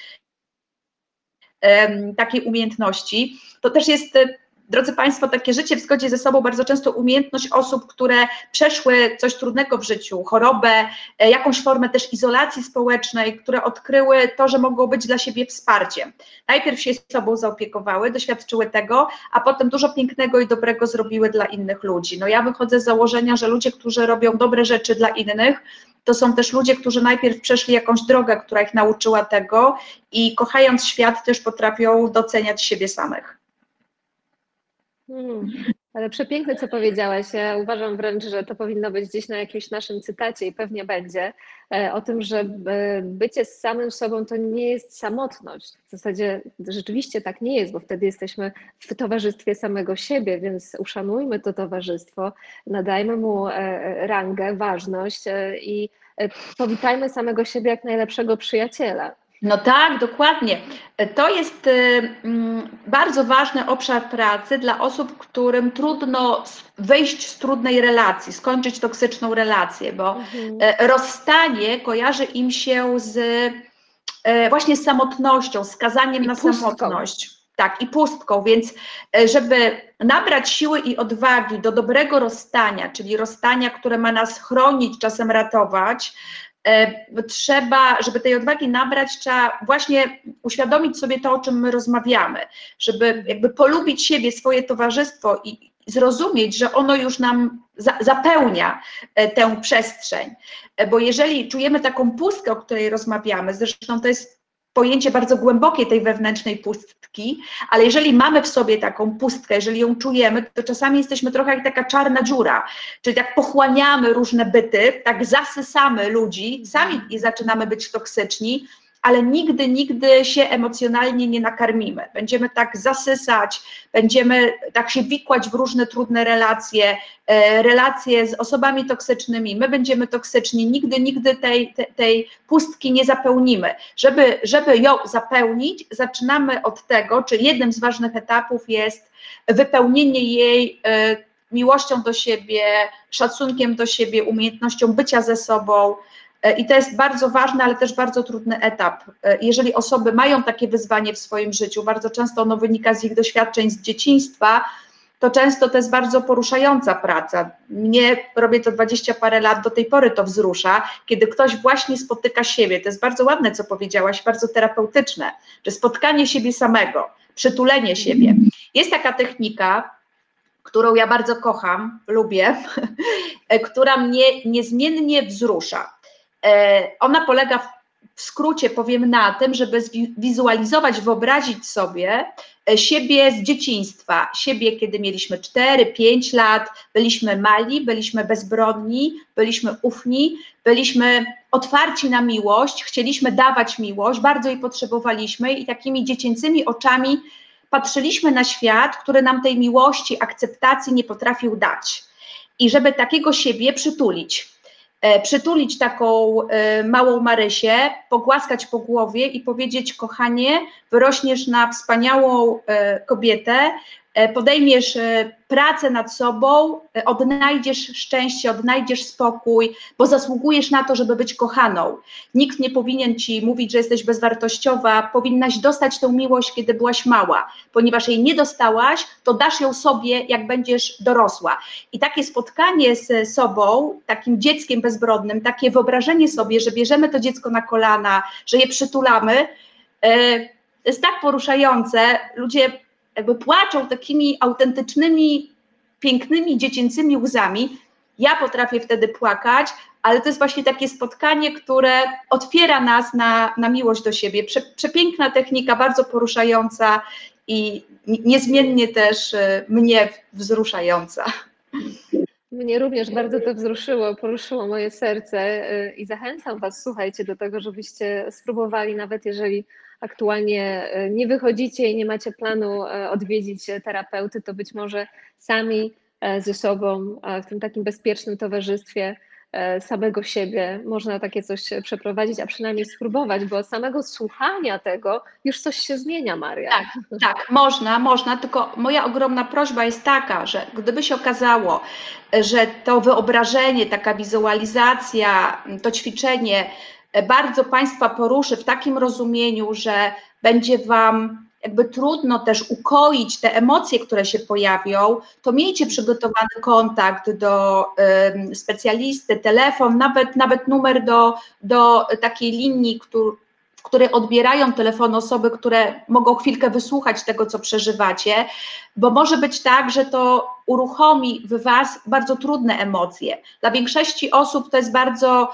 takiej umiejętności. To też jest e, drodzy Państwo, takie życie w zgodzie ze sobą bardzo często umiejętność osób, które przeszły coś trudnego w życiu, chorobę, e, jakąś formę też izolacji społecznej, które odkryły to, że mogą być dla siebie wsparciem. Najpierw się sobą zaopiekowały, doświadczyły tego, a potem dużo pięknego i dobrego zrobiły dla innych ludzi. No ja wychodzę z założenia, że ludzie, którzy robią dobre rzeczy dla innych, to są też ludzie, którzy najpierw przeszli jakąś drogę, która ich nauczyła tego i kochając świat też potrafią doceniać siebie samych. Hmm, ale przepiękne, co powiedziałaś. Ja uważam wręcz, że to powinno być gdzieś na jakimś naszym cytacie i pewnie będzie. E, o tym, że e, bycie z samym sobą to nie jest samotność. W zasadzie rzeczywiście tak nie jest, bo wtedy jesteśmy w towarzystwie samego siebie, więc uszanujmy to towarzystwo, nadajmy mu e, rangę, ważność i powitajmy samego siebie jak najlepszego przyjaciela. No tak, dokładnie. To jest y, mm, bardzo ważny obszar pracy dla osób, którym trudno wyjść z trudnej relacji, skończyć toksyczną relację, bo mhm. E, rozstanie kojarzy im się z e, właśnie z samotnością, skazaniem I na pustką. samotność. Tak, i pustką, więc e, żeby nabrać siły i odwagi do dobrego rozstania, czyli rozstania, które ma nas chronić, czasem ratować, trzeba, żeby tej odwagi nabrać, trzeba właśnie uświadomić sobie to, o czym my rozmawiamy, żeby jakby polubić siebie, swoje towarzystwo i zrozumieć, że ono już nam za, zapełnia e, tę przestrzeń. E, bo jeżeli czujemy taką pustkę, o której rozmawiamy, zresztą to jest pojęcie bardzo głębokie tej wewnętrznej pustki, ale jeżeli mamy w sobie taką pustkę, jeżeli ją czujemy, to czasami jesteśmy trochę jak taka czarna dziura, czyli tak pochłaniamy różne byty, tak zasysamy ludzi, sami zaczynamy być toksyczni, ale nigdy, nigdy się emocjonalnie nie nakarmimy. Będziemy tak zasysać, będziemy tak się wikłać w różne trudne relacje, e, relacje z osobami toksycznymi. My będziemy toksyczni, nigdy, nigdy tej, tej, tej pustki nie zapełnimy. Żeby, żeby ją zapełnić, zaczynamy od tego, czy jednym z ważnych etapów jest wypełnienie jej e, miłością do siebie, szacunkiem do siebie, umiejętnością bycia ze sobą, I to jest bardzo ważny, ale też bardzo trudny etap. E, jeżeli osoby mają takie wyzwanie w swoim życiu, bardzo często ono wynika z ich doświadczeń z dzieciństwa, to często to jest bardzo poruszająca praca. Mnie robię to dwadzieścia parę lat, do tej pory to wzrusza, kiedy ktoś właśnie spotyka siebie. To jest bardzo ładne, co powiedziałaś, bardzo terapeutyczne, że spotkanie siebie samego, przytulenie siebie. Jest taka technika, którą ja bardzo kocham, lubię, [LAUGHS] która mnie niezmiennie wzrusza. E, ona polega w skrócie powiem na tym, żeby wizualizować, wyobrazić sobie e, siebie z dzieciństwa, siebie, kiedy mieliśmy 4-5 lat, byliśmy mali, byliśmy bezbronni, byliśmy ufni, byliśmy otwarci na miłość, chcieliśmy dawać miłość, bardzo jej potrzebowaliśmy i takimi dziecięcymi oczami patrzyliśmy na świat, który nam tej miłości, akceptacji nie potrafił dać. I żeby takiego siebie przytulić, przytulić taką e, małą Marysię, pogłaskać po głowie i powiedzieć: Kochanie, wyrośniesz na wspaniałą e, kobietę, E, podejmiesz e, pracę nad sobą, e, odnajdziesz szczęście, odnajdziesz spokój, bo zasługujesz na to, żeby być kochaną. Nikt nie powinien ci mówić, że jesteś bezwartościowa, powinnaś dostać tę miłość, kiedy byłaś mała. Ponieważ jej nie dostałaś, to dasz ją sobie, jak będziesz dorosła. I takie spotkanie z sobą, takim dzieckiem bezbrodnym, takie wyobrażenie sobie, że bierzemy to dziecko na kolana, że je przytulamy, jest tak poruszające. Ludzie jakby płaczą takimi autentycznymi, pięknymi, dziecięcymi łzami. Ja potrafię wtedy płakać, ale to jest właśnie takie spotkanie, które otwiera nas na, na miłość do siebie. Prze, przepiękna technika, bardzo poruszająca i niezmiennie też e, mnie wzruszająca. Mnie również bardzo to wzruszyło, poruszyło moje serce e, i zachęcam Was, słuchajcie, do tego, żebyście spróbowali, nawet jeżeli aktualnie e, nie wychodzicie i nie macie planu e, odwiedzić terapeuty, to być może sami e, ze sobą w tym takim bezpiecznym towarzystwie samego siebie można takie coś przeprowadzić, a przynajmniej spróbować, bo od samego słuchania tego już coś się zmienia, Maria. Tak, tak, można, można, tylko moja ogromna prośba jest taka, że gdyby się okazało, że to wyobrażenie, taka wizualizacja, to ćwiczenie bardzo Państwa poruszy w takim rozumieniu, że będzie Wam jakby trudno też ukoić te emocje, które się pojawią, to miejcie przygotowany kontakt do specjalisty, telefon, nawet, nawet numer do, do takiej linii, który, w której odbierają telefon osoby, które mogą chwilkę wysłuchać tego, co przeżywacie, bo może być tak, że to uruchomi w Was bardzo trudne emocje. Dla większości osób to jest bardzo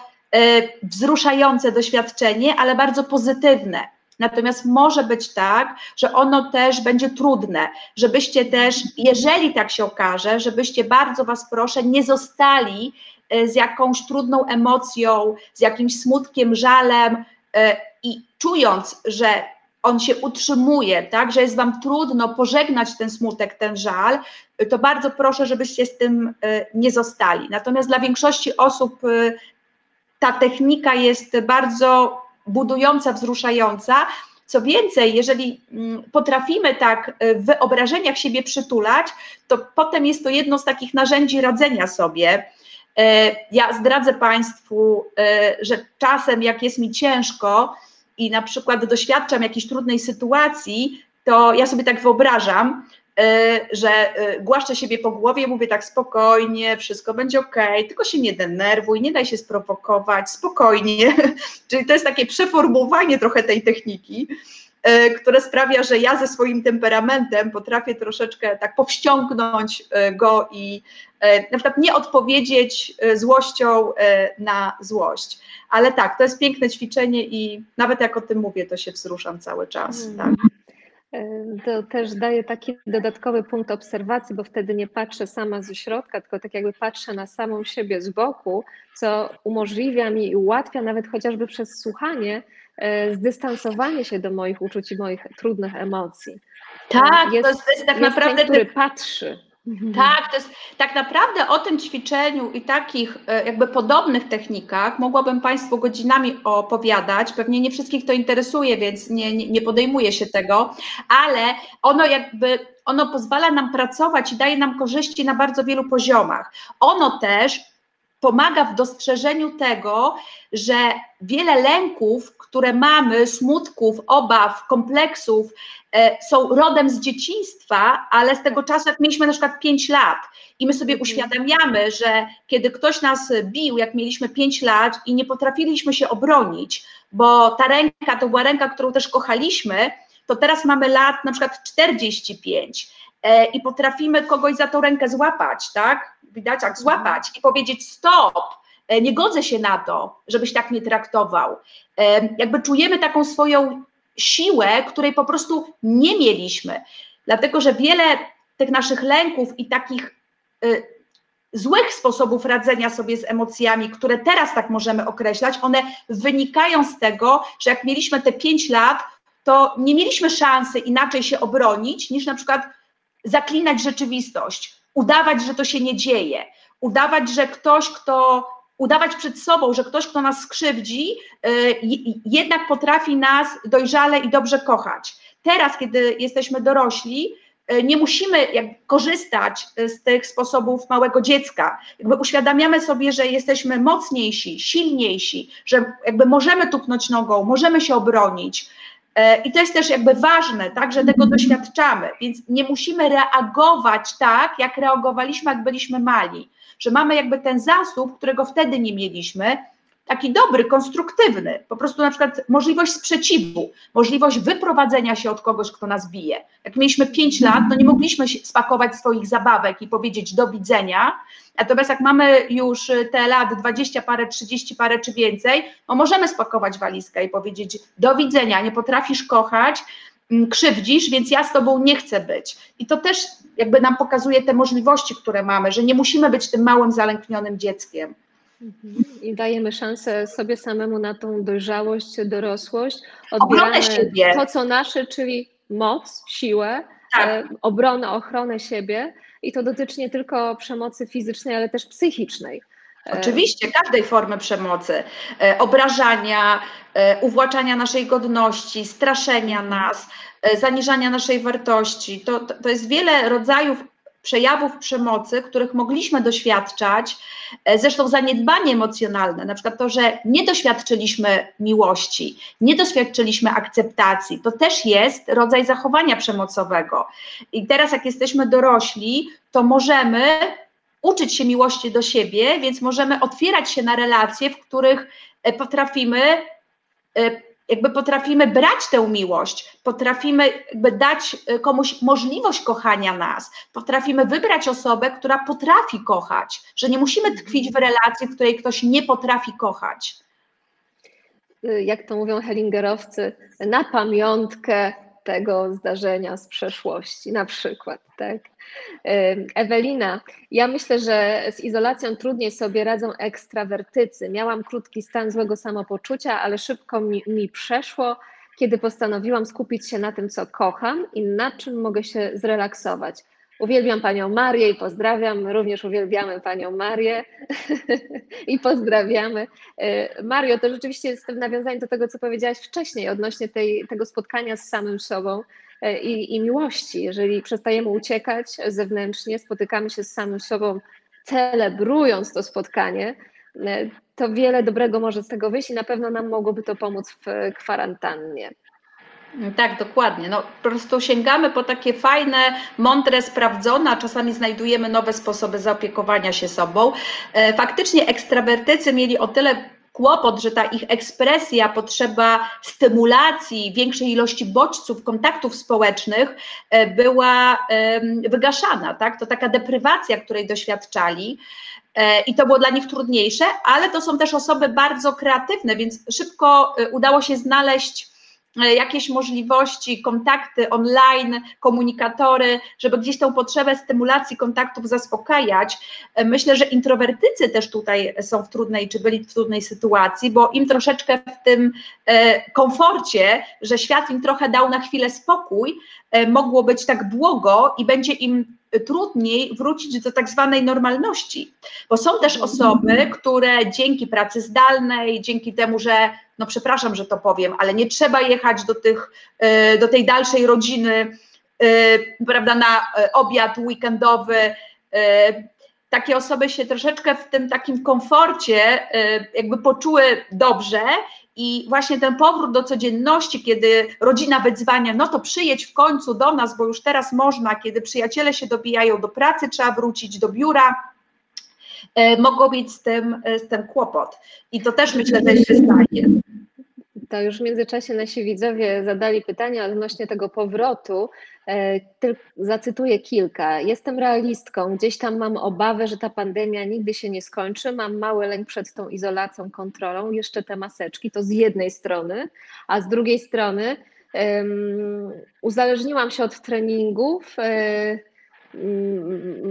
wzruszające doświadczenie, ale bardzo pozytywne. Natomiast może być tak, że ono też będzie trudne, żebyście też, jeżeli tak się okaże, żebyście bardzo Was proszę, nie zostali e, z jakąś trudną emocją, z jakimś smutkiem, żalem e, i czując, że on się utrzymuje, tak, że jest Wam trudno pożegnać ten smutek, ten żal, to bardzo proszę, żebyście z tym nie zostali. Natomiast dla większości osób ta technika jest bardzo budująca, wzruszająca. Co więcej, jeżeli mm, potrafimy tak y, w wyobrażeniach siebie przytulać, to potem jest to jedno z takich narzędzi radzenia sobie. Y, ja zdradzę Państwu, y, że czasem, jak jest mi ciężko i na przykład doświadczam jakiejś trudnej sytuacji, to ja sobie tak wyobrażam, E, że e, głaszczę siebie po głowie, mówię tak spokojnie, wszystko będzie ok, tylko się nie denerwuj, nie daj się sprowokować, spokojnie. [LAUGHS] Czyli to jest takie przeformułowanie trochę tej techniki, e, które sprawia, że ja ze swoim temperamentem potrafię troszeczkę tak powściągnąć go i na przykład nie odpowiedzieć złością na złość. Ale tak, to jest piękne ćwiczenie i nawet jak o tym mówię, to się wzruszam cały czas. Mm. Tak. To też daje taki dodatkowy punkt obserwacji, bo wtedy nie patrzę sama ze środka, tylko tak jakby patrzę na samą siebie z boku, co umożliwia mi i ułatwia nawet chociażby przez słuchanie e, zdystansowanie się do moich uczuć i moich trudnych emocji. Tak, jest, to jest tak jest naprawdę. Ten, który patrzy Mhm. Tak, to jest tak naprawdę o tym ćwiczeniu i takich e, jakby podobnych technikach mogłabym Państwu godzinami opowiadać. Pewnie nie wszystkich to interesuje, więc nie, nie, nie podejmuję się tego, ale ono jakby ono pozwala nam pracować i daje nam korzyści na bardzo wielu poziomach. Ono też pomaga w dostrzeżeniu tego, że wiele lęków, które mamy, smutków, obaw, kompleksów, e, są rodem z dzieciństwa, ale z tego czasu, jak mieliśmy na przykład 5 lat i my sobie mhm. uświadamiamy, że kiedy ktoś nas bił, jak mieliśmy 5 lat i nie potrafiliśmy się obronić, bo ta ręka to była ręka, którą też kochaliśmy, to teraz mamy lat na przykład 45 e, i potrafimy kogoś za tą rękę złapać, tak? Widać, jak złapać i powiedzieć stop, nie godzę się na to, żebyś tak mnie traktował. Jakby czujemy taką swoją siłę, której po prostu nie mieliśmy. Dlatego, że wiele tych naszych lęków i takich złych sposobów radzenia sobie z emocjami, które teraz tak możemy określać, one wynikają z tego, że jak mieliśmy te pięć lat, to nie mieliśmy szansy inaczej się obronić, niż na przykład zaklinać rzeczywistość, udawać, że to się nie dzieje, udawać, że ktoś, kto udawać przed sobą, że ktoś, kto nas skrzywdzi, y, jednak potrafi nas dojrzale i dobrze kochać. Teraz, kiedy jesteśmy dorośli, y, nie musimy korzystać z tych sposobów małego dziecka. Jakby uświadamiamy sobie, że jesteśmy mocniejsi, silniejsi, że jakby możemy tuknąć nogą, możemy się obronić. Y, I to jest też jakby ważne, tak, że tego doświadczamy, więc nie musimy reagować tak, jak reagowaliśmy, jak byliśmy mali że mamy jakby ten zasób, którego wtedy nie mieliśmy, taki dobry, konstruktywny, po prostu na przykład możliwość sprzeciwu, możliwość wyprowadzenia się od kogoś, kto nas bije. Jak mieliśmy 5 lat, to nie mogliśmy spakować swoich zabawek i powiedzieć do widzenia, natomiast jak mamy już te lat 20 parę, 30 parę czy więcej, no możemy spakować walizkę i powiedzieć do widzenia, nie potrafisz kochać, Mm, krzywdzisz, więc ja z tobą nie chcę być. I to też jakby nam pokazuje te możliwości, które mamy, że nie musimy być tym małym, zalęknionym dzieckiem. Mhm. I dajemy szansę sobie samemu na tą dojrzałość, dorosłość. Odbieramy siebie. to, co nasze, czyli moc, siłę, tak. E, obronę, ochronę siebie. I to dotyczy nie tylko przemocy fizycznej, ale też psychicznej. E, Oczywiście, każdej formy przemocy, e, obrażania, e, uwłaczania naszej godności, straszenia nas, zaniżania naszej wartości. To, to, to jest wiele rodzajów przejawów przemocy, których mogliśmy doświadczać, zresztą zaniedbanie emocjonalne, na przykład to, że nie doświadczyliśmy miłości, nie doświadczyliśmy akceptacji, to też jest rodzaj zachowania przemocowego. I teraz, jak jesteśmy dorośli, to możemy uczyć się miłości do siebie, więc możemy otwierać się na relacje, w których e, potrafimy e, jakby potrafimy brać tę miłość, potrafimy jakby dać e, komuś możliwość kochania nas, potrafimy wybrać osobę, która potrafi kochać, że nie musimy tkwić w relacji, w której ktoś nie potrafi kochać. Jak to mówią Hellingerowcy, na pamiątkę tego zdarzenia z przeszłości, na przykład, tak? Ewelina, ja myślę, że z izolacją trudniej sobie radzą ekstrawertycy. Miałam krótki stan złego samopoczucia, ale szybko mi, mi przeszło, kiedy postanowiłam skupić się na tym, co kocham i na czym mogę się zrelaksować. Uwielbiam Panią Marię i pozdrawiam. Również uwielbiamy Panią Marię [LAUGHS] i pozdrawiamy. E, Mario, to rzeczywiście jest w nawiązaniu do tego, co powiedziałaś wcześniej odnośnie tej, tego spotkania z samym sobą e, i, i miłości. Jeżeli przestajemy uciekać zewnętrznie, spotykamy się z samym sobą, celebrując to spotkanie, e, to wiele dobrego może z tego wyjść i na pewno nam mogłoby to pomóc w kwarantannie. Tak, dokładnie. No, po prostu sięgamy po takie fajne, mądre, sprawdzone, a czasami znajdujemy nowe sposoby zaopiekowania się sobą. E, faktycznie ekstrawertycy mieli o tyle kłopot, że ta ich ekspresja, potrzeba stymulacji, większej ilości bodźców, kontaktów społecznych e, była wygaszana. Tak? To taka deprywacja, której doświadczali. E, I to było dla nich trudniejsze, ale to są też osoby bardzo kreatywne, więc szybko udało się znaleźć jakieś możliwości, kontakty online, komunikatory, żeby gdzieś tę potrzebę stymulacji kontaktów zaspokajać. E, myślę, że introwertycy też tutaj są w trudnej, czy byli w trudnej sytuacji, bo im troszeczkę w tym e, komforcie, że świat im trochę dał na chwilę spokój, mogło być tak błogo i będzie im trudniej wrócić do tak zwanej normalności, bo są też osoby, które dzięki pracy zdalnej, dzięki temu, że, no przepraszam, że to powiem, ale nie trzeba jechać do, tych, e, do tej dalszej rodziny, e, prawda, na e, obiad weekendowy, takie osoby się troszeczkę w tym takim komforcie jakby poczuły dobrze i właśnie ten powrót do codzienności, kiedy rodzina wyzwania, no to przyjedź w końcu do nas, bo już teraz można, kiedy przyjaciele się dobijają do pracy, trzeba wrócić do biura, mogą mieć z tym, z tym kłopot. I to też myślę, że się stanie. To już w międzyczasie nasi widzowie zadali pytania odnośnie tego powrotu. E, zacytuję kilka. Jestem realistką, gdzieś tam mam obawę, że ta pandemia nigdy się nie skończy. Mam mały lęk przed tą izolacją, kontrolą. Jeszcze te maseczki, to z jednej strony, a z drugiej strony um, uzależniłam się od treningów. Um,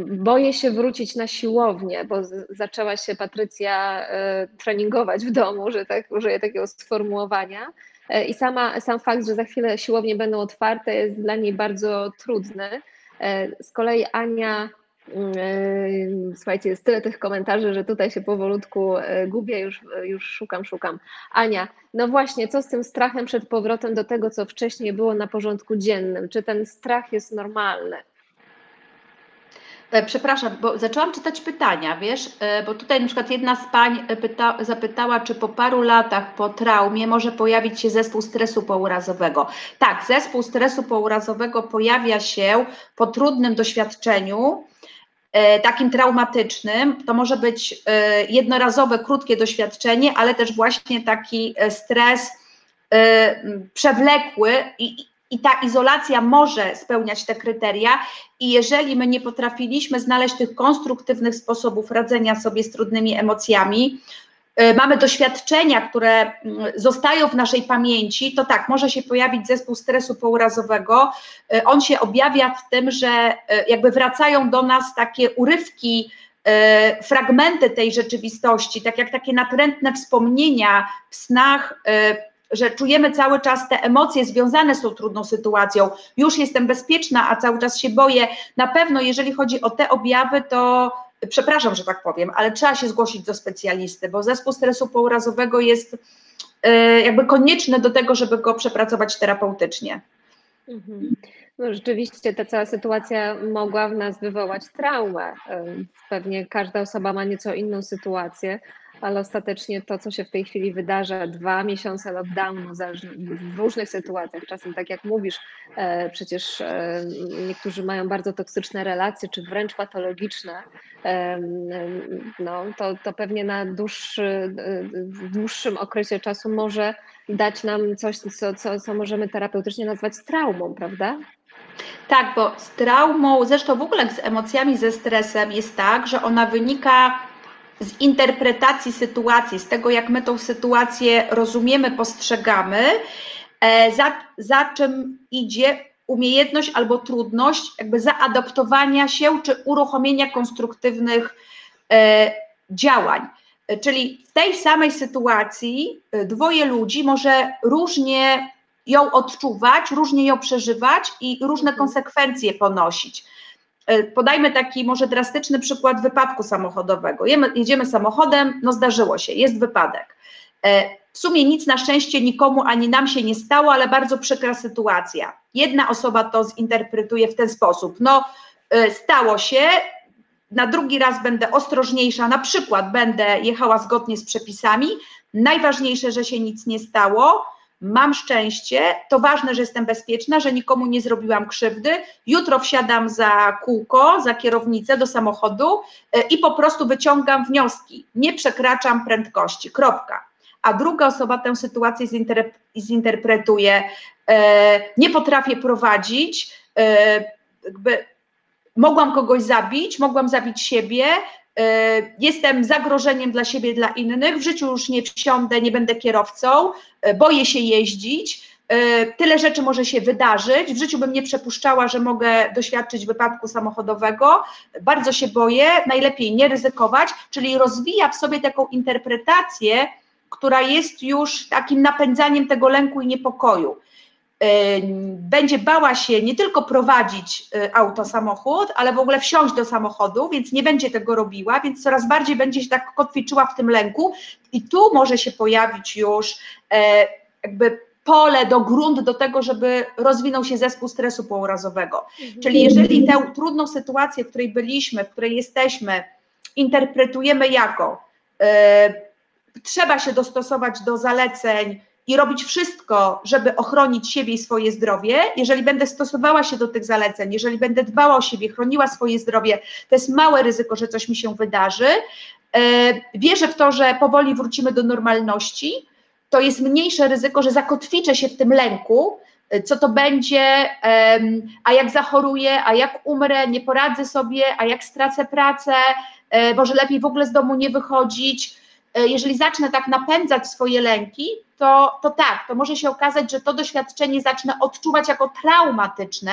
boję się wrócić na siłownię, bo zaczęła się Patrycja e, treningować w domu, że tak użyję takiego sformułowania. E, I sama, sam fakt, że za chwilę siłownie będą otwarte, jest dla niej bardzo trudny. E, z kolei Ania, mm, słuchajcie, jest tyle tych komentarzy, że tutaj się powolutku gubię, już, już szukam, szukam. Ania, no właśnie, co z tym strachem przed powrotem do tego, co wcześniej było na porządku dziennym? Czy ten strach jest normalny? E, przepraszam, bo zaczęłam czytać pytania, wiesz, e, bo tutaj na przykład jedna z pań e, pyta, zapytała, czy po paru latach po traumie może pojawić się zespół stresu pourazowego. Tak, zespół stresu pourazowego pojawia się po trudnym doświadczeniu, takim traumatycznym. To może być jednorazowe, krótkie doświadczenie, ale też właśnie taki stres przewlekły i, i ta izolacja może spełniać te kryteria, i jeżeli my nie potrafiliśmy znaleźć tych konstruktywnych sposobów radzenia sobie z trudnymi emocjami, y, mamy doświadczenia, które mm, zostają w naszej pamięci, to tak, może się pojawić zespół stresu pourazowego. Y, on się objawia w tym, że y, jakby wracają do nas takie urywki, fragmenty tej rzeczywistości, tak jak takie natrętne wspomnienia w snach że czujemy cały czas te emocje związane z tą trudną sytuacją. Już jestem bezpieczna, a cały czas się boję. Na pewno, jeżeli chodzi o te objawy, to przepraszam, że tak powiem, ale trzeba się zgłosić do specjalisty, bo zespół stresu pourazowego jest e, jakby konieczny do tego, żeby go przepracować terapeutycznie. Mhm. No rzeczywiście ta cała sytuacja mogła w nas wywołać traumę. Pewnie każda osoba ma nieco inną sytuację, ale ostatecznie to, co się w tej chwili wydarza, dwa miesiące lockdownu w różnych sytuacjach, czasem tak jak mówisz, e, przecież e, niektórzy mają bardzo toksyczne relacje, czy wręcz patologiczne, no, to, to pewnie na dłuższy, w dłuższym okresie czasu może dać nam coś, co, co, co możemy terapeutycznie nazwać traumą, prawda? Tak, bo z traumą, zresztą w ogóle z emocjami, ze stresem jest tak, że ona wynika z interpretacji sytuacji, z tego, jak my tą sytuację rozumiemy, postrzegamy, e, za, za czym idzie umiejętność albo trudność jakby zaadaptowania się czy uruchomienia konstruktywnych e, działań. E, czyli w tej samej sytuacji dwoje ludzi może różnie ją odczuwać, różnie ją przeżywać i różne konsekwencje ponosić. E, podajmy taki może drastyczny przykład wypadku samochodowego. Jedziemy samochodem, no zdarzyło się, jest wypadek. E, w sumie nic na szczęście nikomu ani nam się nie stało, ale bardzo przykra sytuacja. Jedna osoba to zinterpretuje w ten sposób: no, e, stało się, na drugi raz będę ostrożniejsza, na przykład będę jechała zgodnie z przepisami. Najważniejsze, że się nic nie stało mam szczęście, to ważne, że jestem bezpieczna, że nikomu nie zrobiłam krzywdy. Jutro wsiadam za kółko, za kierownicę do samochodu e, i po prostu wyciągam wnioski. Nie przekraczam prędkości. Kropka. A druga osoba tę sytuację zinterpretuje. E, nie potrafię prowadzić. E, jakby mogłam kogoś zabić, mogłam zabić siebie, jestem zagrożeniem dla siebie, dla innych, w życiu już nie wsiądę, nie będę kierowcą, e, boję się jeździć, e, tyle rzeczy może się wydarzyć, w życiu bym nie przepuszczała, że mogę doświadczyć wypadku samochodowego, bardzo się boję, najlepiej nie ryzykować, czyli rozwija w sobie taką interpretację, która jest już takim napędzaniem tego lęku i niepokoju będzie bała się nie tylko prowadzić y, auto, samochód, ale w ogóle wsiąść do samochodu, więc nie będzie tego robiła, więc coraz bardziej będzie się tak kotwiczyła w tym lęku i tu może się pojawić już e, jakby pole do grunt do tego, żeby rozwinął się zespół stresu pourazowego. Mhm. Czyli jeżeli tę trudną sytuację, w której byliśmy, w której jesteśmy, interpretujemy jako e, trzeba się dostosować do zaleceń, i robić wszystko, żeby ochronić siebie i swoje zdrowie, jeżeli będę stosowała się do tych zaleceń, jeżeli będę dbała o siebie, chroniła swoje zdrowie, to jest małe ryzyko, że coś mi się wydarzy. E, wierzę w to, że powoli wrócimy do normalności. to jest mniejsze ryzyko, że zakotwiczę się w tym lęku, co to będzie, a jak zachoruję, a jak umrę, nie poradzę sobie, a jak stracę pracę, e, może lepiej w ogóle z domu nie wychodzić. E, jeżeli zacznę tak napędzać swoje lęki, to, to tak, to może się okazać, że to doświadczenie zacznę odczuwać jako traumatyczne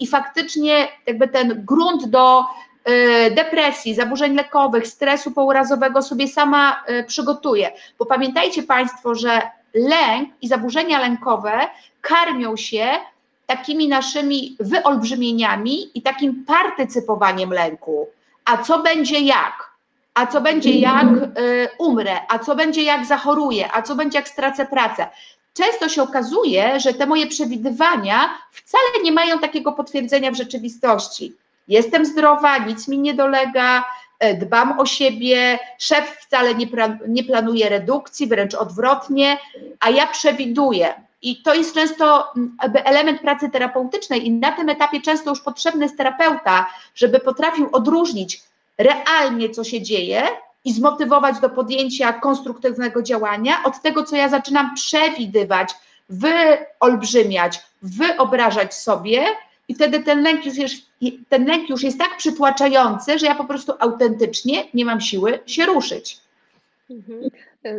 i faktycznie jakby ten grunt do e, depresji, zaburzeń lekowych, stresu pourazowego sobie sama przygotuję. Bo pamiętajcie Państwo, że lęk i zaburzenia lękowe karmią się takimi naszymi wyolbrzymieniami i takim partycypowaniem lęku. A co będzie jak? A co będzie jak y, umrę? A co będzie jak zachoruję? A co będzie jak stracę pracę? Często się okazuje, że te moje przewidywania wcale nie mają takiego potwierdzenia w rzeczywistości. Jestem zdrowa, nic mi nie dolega, E, dbam o siebie, szef wcale nie, nie planuje redukcji, wręcz odwrotnie, a ja przewiduję. I to jest często element pracy terapeutycznej, i na tym etapie często już potrzebny jest terapeuta, żeby potrafił odróżnić realnie, co się dzieje, i zmotywować do podjęcia konstruktywnego działania od tego, co ja zaczynam przewidywać, wyolbrzymiać, wyobrażać sobie, i wtedy ten lęk już jest, ten lęk już jest tak przytłaczający, że ja po prostu autentycznie nie mam siły się ruszyć. Mhm.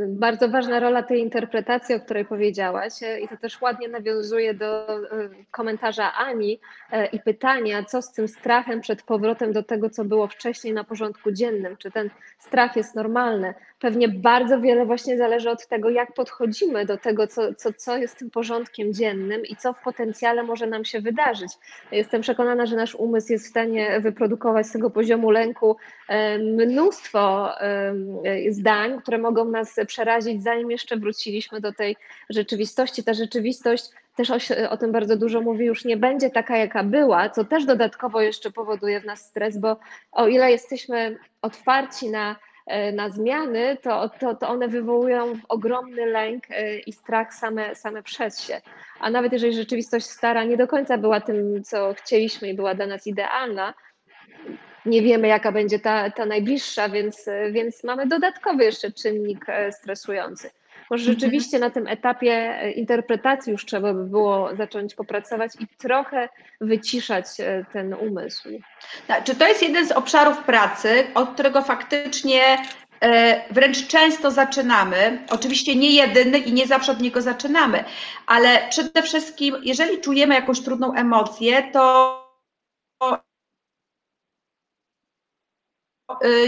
Bardzo ważna rola tej interpretacji, o której powiedziałaś, i to też ładnie nawiązuje do e, komentarza Ani e, i pytania, co z tym strachem przed powrotem do tego, co było wcześniej na porządku dziennym, czy ten strach jest normalny pewnie bardzo wiele właśnie zależy od tego, jak podchodzimy do tego, co, co, co jest tym porządkiem dziennym i co w potencjale może nam się wydarzyć. Jestem przekonana, że nasz umysł jest w stanie wyprodukować z tego poziomu lęku mnóstwo zdań, które mogą nas przerazić, zanim jeszcze wróciliśmy do tej rzeczywistości. Ta rzeczywistość też o, o, tym bardzo dużo mówi, już nie będzie taka, jaka była, co też dodatkowo jeszcze powoduje w nas stres, bo o ile jesteśmy otwarci na na zmiany, to, to, to one wywołują ogromny lęk e, i strach same, same przez się. A nawet jeżeli rzeczywistość stara nie do końca była tym, co chcieliśmy i była dla nas idealna, nie wiemy, jaka będzie ta, ta najbliższa, więc, więc mamy dodatkowy jeszcze czynnik e, stresujący. Może rzeczywiście na tym etapie e, interpretacji już trzeba by było zacząć popracować i trochę wyciszać e, ten umysł. Tak, czy to jest jeden z obszarów pracy, od którego faktycznie e, wręcz często zaczynamy. Oczywiście nie jedyny i nie zawsze od niego zaczynamy, ale przede wszystkim, jeżeli czujemy jakąś trudną emocję, to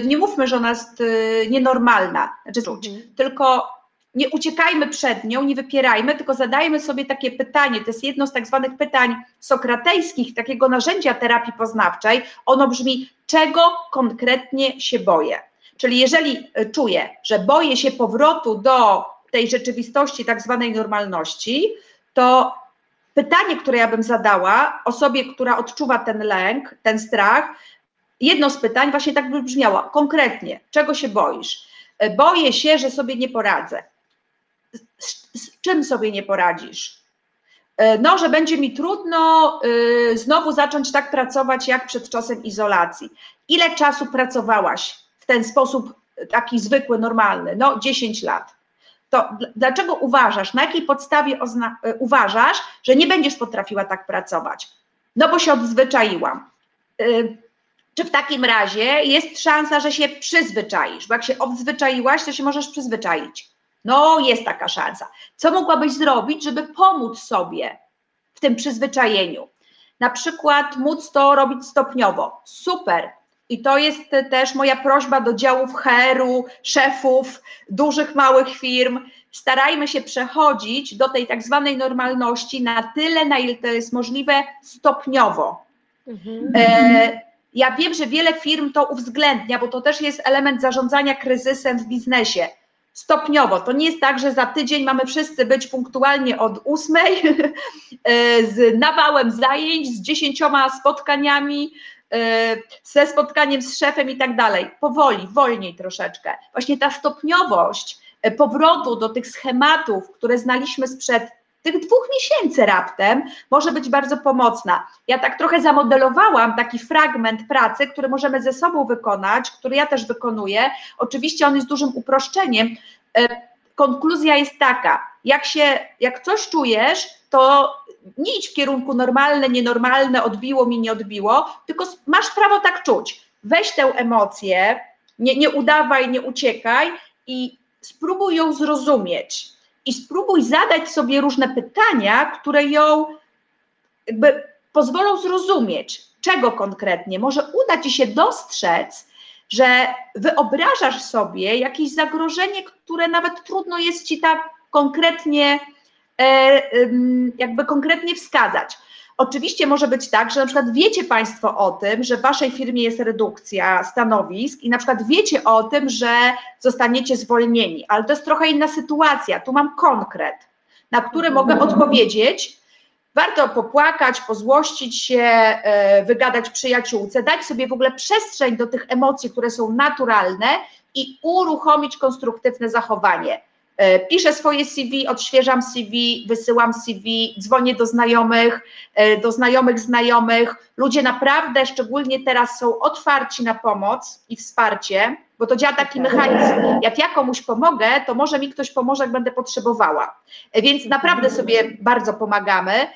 nie mówmy, że ona jest nienormalna, znaczy, mhm. tylko nie uciekajmy przed nią, nie wypierajmy, tylko zadajmy sobie takie pytanie. To jest jedno z tak zwanych pytań sokratejskich, takiego narzędzia terapii poznawczej. Ono brzmi, czego konkretnie się boję? Czyli jeżeli e, czuję, że boję się powrotu do tej rzeczywistości, tak zwanej normalności, to pytanie, które ja bym zadała osobie, która odczuwa ten lęk, ten strach, jedno z pytań właśnie tak by brzmiało, konkretnie, czego się boisz? E, boję się, że sobie nie poradzę z, z czym sobie nie poradzisz? E, no, że będzie mi trudno y, znowu zacząć tak pracować jak przed czasem izolacji. Ile czasu pracowałaś w ten sposób taki zwykły, normalny? No, 10 lat. To dlaczego uważasz, na jakiej podstawie uważasz, że nie będziesz potrafiła tak pracować? No, bo się odzwyczaiłam. Czy w takim razie jest szansa, że się przyzwyczaisz? Bo jak się odzwyczaiłaś, to się możesz przyzwyczaić. No, jest taka szansa. Co mogłabyś zrobić, żeby pomóc sobie w tym przyzwyczajeniu? Na przykład móc to robić stopniowo. Super. I to jest też moja prośba do działów HR-u, szefów dużych, małych firm. Starajmy się przechodzić do tej tak zwanej normalności na tyle, na ile to jest możliwe, stopniowo. Mhm. E, ja wiem, że wiele firm to uwzględnia, bo to też jest element zarządzania kryzysem w biznesie stopniowo. To nie jest tak, że za tydzień mamy wszyscy być punktualnie od ósmej [LAUGHS] z nawałem zajęć, z dziesięcioma spotkaniami, e, ze spotkaniem z szefem i tak dalej. Powoli, wolniej troszeczkę. Właśnie ta stopniowość e, powrotu do tych schematów, które znaliśmy sprzed tych dwóch miesięcy raptem może być bardzo pomocna. Ja tak trochę zamodelowałam taki fragment pracy, który możemy ze sobą wykonać, który ja też wykonuję. Oczywiście on jest dużym uproszczeniem, e, konkluzja jest taka, jak się, jak coś czujesz, to nie idź w kierunku normalne, nienormalne, odbiło mi, nie odbiło, tylko masz prawo tak czuć. Weź tę emocję, nie, nie udawaj, nie uciekaj i spróbuj ją zrozumieć. I spróbuj zadać sobie różne pytania, które ją jakby pozwolą zrozumieć, czego konkretnie. Może uda ci się dostrzec, że wyobrażasz sobie jakieś zagrożenie, które nawet trudno jest ci tak konkretnie, e, jakby konkretnie wskazać. Oczywiście może być tak, że na przykład wiecie Państwo o tym, że w Waszej firmie jest redukcja stanowisk i na przykład wiecie o tym, że zostaniecie zwolnieni, ale to jest trochę inna sytuacja. Tu mam konkret, na który mogę odpowiedzieć. Warto popłakać, pozłościć się, e, wygadać przyjaciółce, dać sobie w ogóle przestrzeń do tych emocji, które są naturalne i uruchomić konstruktywne zachowanie piszę swoje CV, odświeżam CV, wysyłam CV, dzwonię do znajomych, e, do znajomych znajomych. Ludzie naprawdę, szczególnie teraz, są otwarci na pomoc i wsparcie, bo to działa taki mechanizm. Jak ja komuś pomogę, to może mi ktoś pomoże, jak będę potrzebowała. E, więc naprawdę sobie bardzo pomagamy.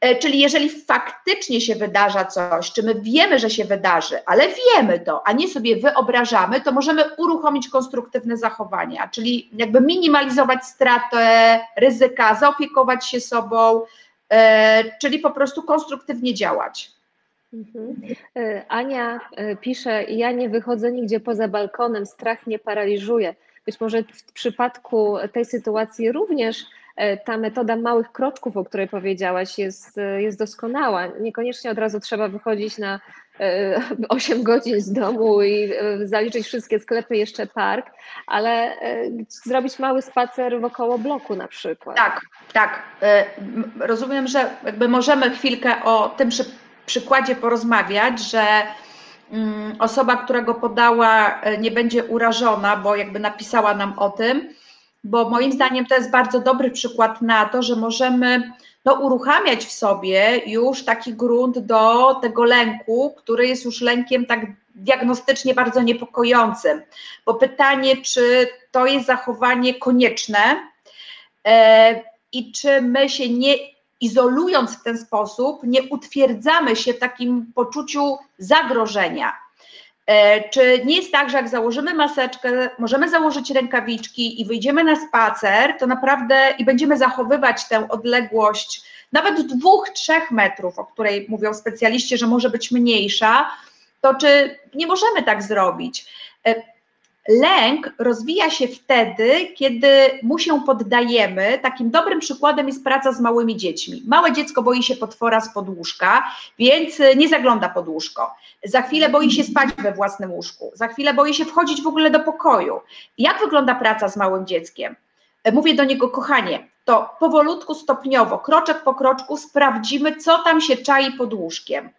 E, czyli jeżeli faktycznie się wydarza coś, czy my wiemy, że się wydarzy, ale wiemy to, a nie sobie wyobrażamy, to możemy uruchomić konstruktywne zachowania, czyli jakby minimalizować stratę, ryzyka, zaopiekować się sobą, e, czyli po prostu konstruktywnie działać. Mhm. E, Ania pisze: Ja nie wychodzę nigdzie poza balkonem, strach mnie paraliżuje. Być może w przypadku tej sytuacji również ta metoda małych kroczków, o której powiedziałaś, jest, e, jest doskonała. Niekoniecznie od razu trzeba wychodzić na 8 e, [LAUGHS] godzin z domu i zaliczyć wszystkie sklepy, jeszcze park, ale zrobić mały spacer wokoło bloku na przykład. Tak, tak. Rozumiem, że jakby możemy chwilkę o tym przy, przykładzie porozmawiać, że mm, osoba, która go podała, nie będzie urażona, bo jakby napisała nam o tym bo moim zdaniem to jest bardzo dobry przykład na to, że możemy no, uruchamiać w sobie już taki grunt do tego lęku, który jest już lękiem tak diagnostycznie bardzo niepokojącym. Bo pytanie, czy to jest zachowanie konieczne e, i czy my się nie izolując w ten sposób, nie utwierdzamy się w takim poczuciu zagrożenia. E, czy nie jest tak, że jak założymy maseczkę, możemy założyć rękawiczki i wyjdziemy na spacer, to naprawdę i będziemy zachowywać tę odległość nawet dwóch, trzech metrów, o której mówią specjaliści, że może być mniejsza, to czy nie możemy tak zrobić? E, Lęk rozwija się wtedy, kiedy mu się poddajemy. Takim dobrym przykładem jest praca z małymi dziećmi. Małe dziecko boi się potwora z podłóżka, więc nie zagląda pod łóżko. Za chwilę boi się spać we własnym łóżku. Za chwilę boi się wchodzić w ogóle do pokoju. Jak wygląda praca z małym dzieckiem? Mówię do niego, kochanie, to powolutku, stopniowo, kroczek po kroczku sprawdzimy, co tam się czai pod łóżkiem.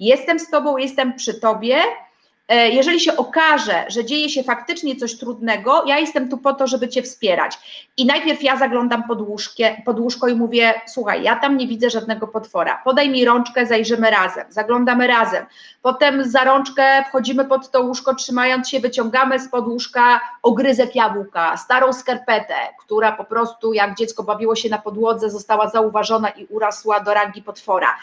Jestem z tobą, jestem przy tobie, E, jeżeli się okaże, że dzieje się faktycznie coś trudnego, ja jestem tu po to, żeby Cię wspierać. I najpierw ja zaglądam pod, łóżkie, pod łóżko i mówię, słuchaj, ja tam nie widzę żadnego potwora, podaj mi rączkę, zajrzymy razem, zaglądamy razem. Potem za rączkę wchodzimy pod to łóżko, trzymając się, wyciągamy z pod łóżka ogryzek jabłka, starą skarpetę, która po prostu jak dziecko bawiło się na podłodze, została zauważona i urosła do rangi potwora.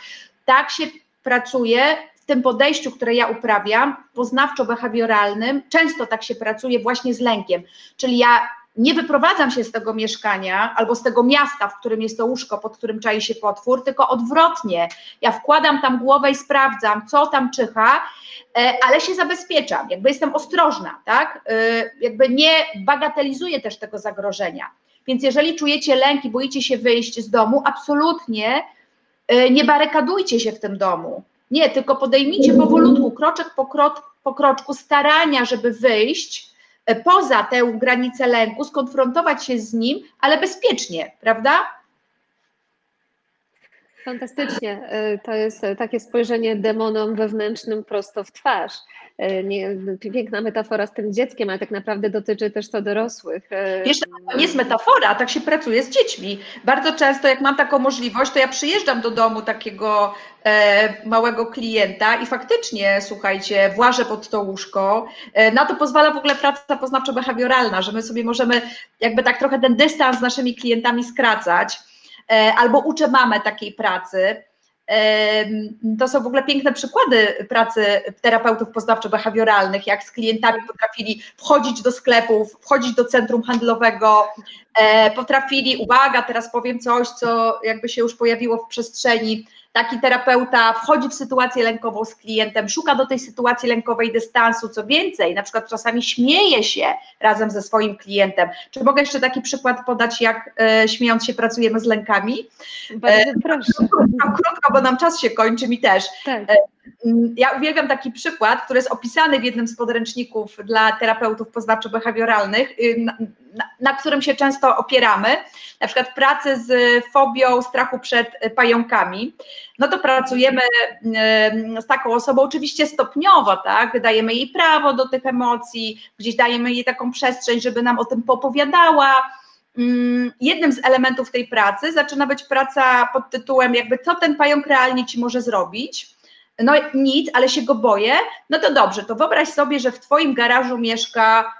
Tak się pracuje w tym podejściu, które ja uprawiam, poznawczo-behawioralnym, często tak się pracuje właśnie z lękiem. Czyli ja nie wyprowadzam się z tego mieszkania albo z tego miasta, w którym jest to łóżko, pod którym czai się potwór, tylko odwrotnie. Ja wkładam tam głowę i sprawdzam, co tam czyha, e, ale się zabezpieczam, jakby jestem ostrożna, tak? E, jakby nie bagatelizuję też tego zagrożenia. Więc jeżeli czujecie lęk i boicie się wyjść z domu, absolutnie e, nie barykadujcie się w tym domu. Nie, tylko podejmijcie powolutku, kroczek po, krok, po kroczku, starania, żeby wyjść e, poza tę granicę lęku, skonfrontować się z nim, ale bezpiecznie, prawda? Fantastycznie. To jest takie spojrzenie demonom wewnętrznym prosto w twarz. Nie, piękna metafora z tym dzieckiem, ale tak naprawdę dotyczy też to dorosłych. Wiesz, to nie jest metafora, tak się pracuje z dziećmi. Bardzo często, jak mam taką możliwość, to ja przyjeżdżam do domu takiego e, małego klienta i faktycznie, słuchajcie, włażę pod to łóżko. E, na to pozwala w ogóle praca poznawczo-behawioralna, że my sobie możemy jakby tak trochę ten dystans z naszymi klientami skracać. E, albo uczę mamę takiej pracy. To są w ogóle piękne przykłady pracy terapeutów poznawczo-behawioralnych, jak z klientami potrafili wchodzić do sklepów, wchodzić do centrum handlowego, e, potrafili, uwaga, teraz powiem coś, co jakby się już pojawiło w przestrzeni, taki terapeuta wchodzi w sytuację lękową z klientem, szuka do tej sytuacji lękowej dystansu, co więcej, na przykład czasami śmieje się razem ze swoim klientem. Czy mogę jeszcze taki przykład podać, jak e, śmiejąc się pracujemy z lękami? Bardzo e, proszę. Krótko, krótko, bo nam czas się kończy, mi też. Tak. E, ja uwielbiam taki przykład, który jest opisany w jednym z podręczników dla terapeutów poznawczo-behawioralnych, y, na, na, którym się często opieramy, na przykład pracy z fobią strachu przed pająkami. No to pracujemy y, z taką osobą oczywiście stopniowo, tak? Dajemy jej prawo do tych emocji, gdzieś dajemy jej taką przestrzeń, żeby nam o tym popowiadała. Mm, jednym z elementów tej pracy zaczyna być praca pod tytułem jakby co ten pająk realnie ci może zrobić no nic, ale się go boję, no to dobrze, to wyobraź sobie, że w Twoim garażu mieszka,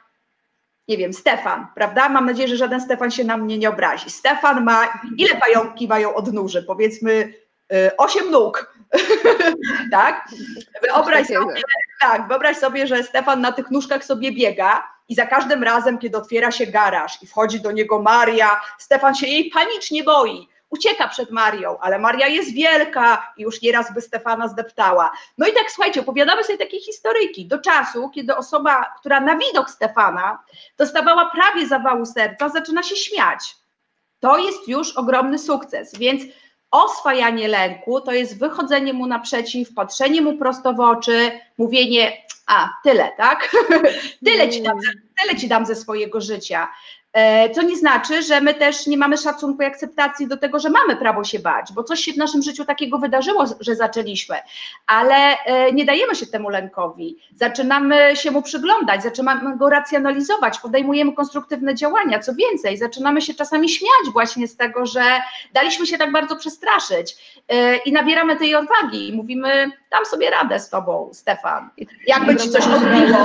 nie wiem, Stefan, prawda? Mam nadzieję, że żaden Stefan się na mnie nie obrazi. Stefan ma, ile pająki mają odnóży? Powiedzmy y, osiem nóg, [LAUGHS] tak? Wyobraź sobie, tak, wyobraź sobie, że Stefan na tych nóżkach sobie biega i za każdym razem, kiedy otwiera się garaż i wchodzi do niego Maria, Stefan się jej panicznie boi ucieka przed Marią, ale Maria jest wielka i już nieraz by Stefana zdeptała. No i tak słuchajcie, opowiadamy sobie takie historyjki do czasu, kiedy osoba, która na widok Stefana dostawała prawie zawału serca, zaczyna się śmiać. To jest już ogromny sukces, więc oswajanie lęku to jest wychodzenie mu naprzeciw, patrzenie mu prosto w oczy, mówienie, a tyle, tak? [LAUGHS] tyle, ci dam, tyle ci dam ze swojego życia. E, co nie znaczy, że my też nie mamy szacunku i akceptacji do tego, że mamy prawo się bać, bo coś się w naszym życiu takiego wydarzyło, że zaczęliśmy, ale e, nie dajemy się temu lękowi. Zaczynamy się mu przyglądać, zaczynamy go racjonalizować, podejmujemy konstruktywne działania. Co więcej, zaczynamy się czasami śmiać właśnie z tego, że daliśmy się tak bardzo przestraszyć e, i nabieramy tej odwagi i mówimy, dam sobie radę z tobą, Stefan. Jakby ci coś odbiło.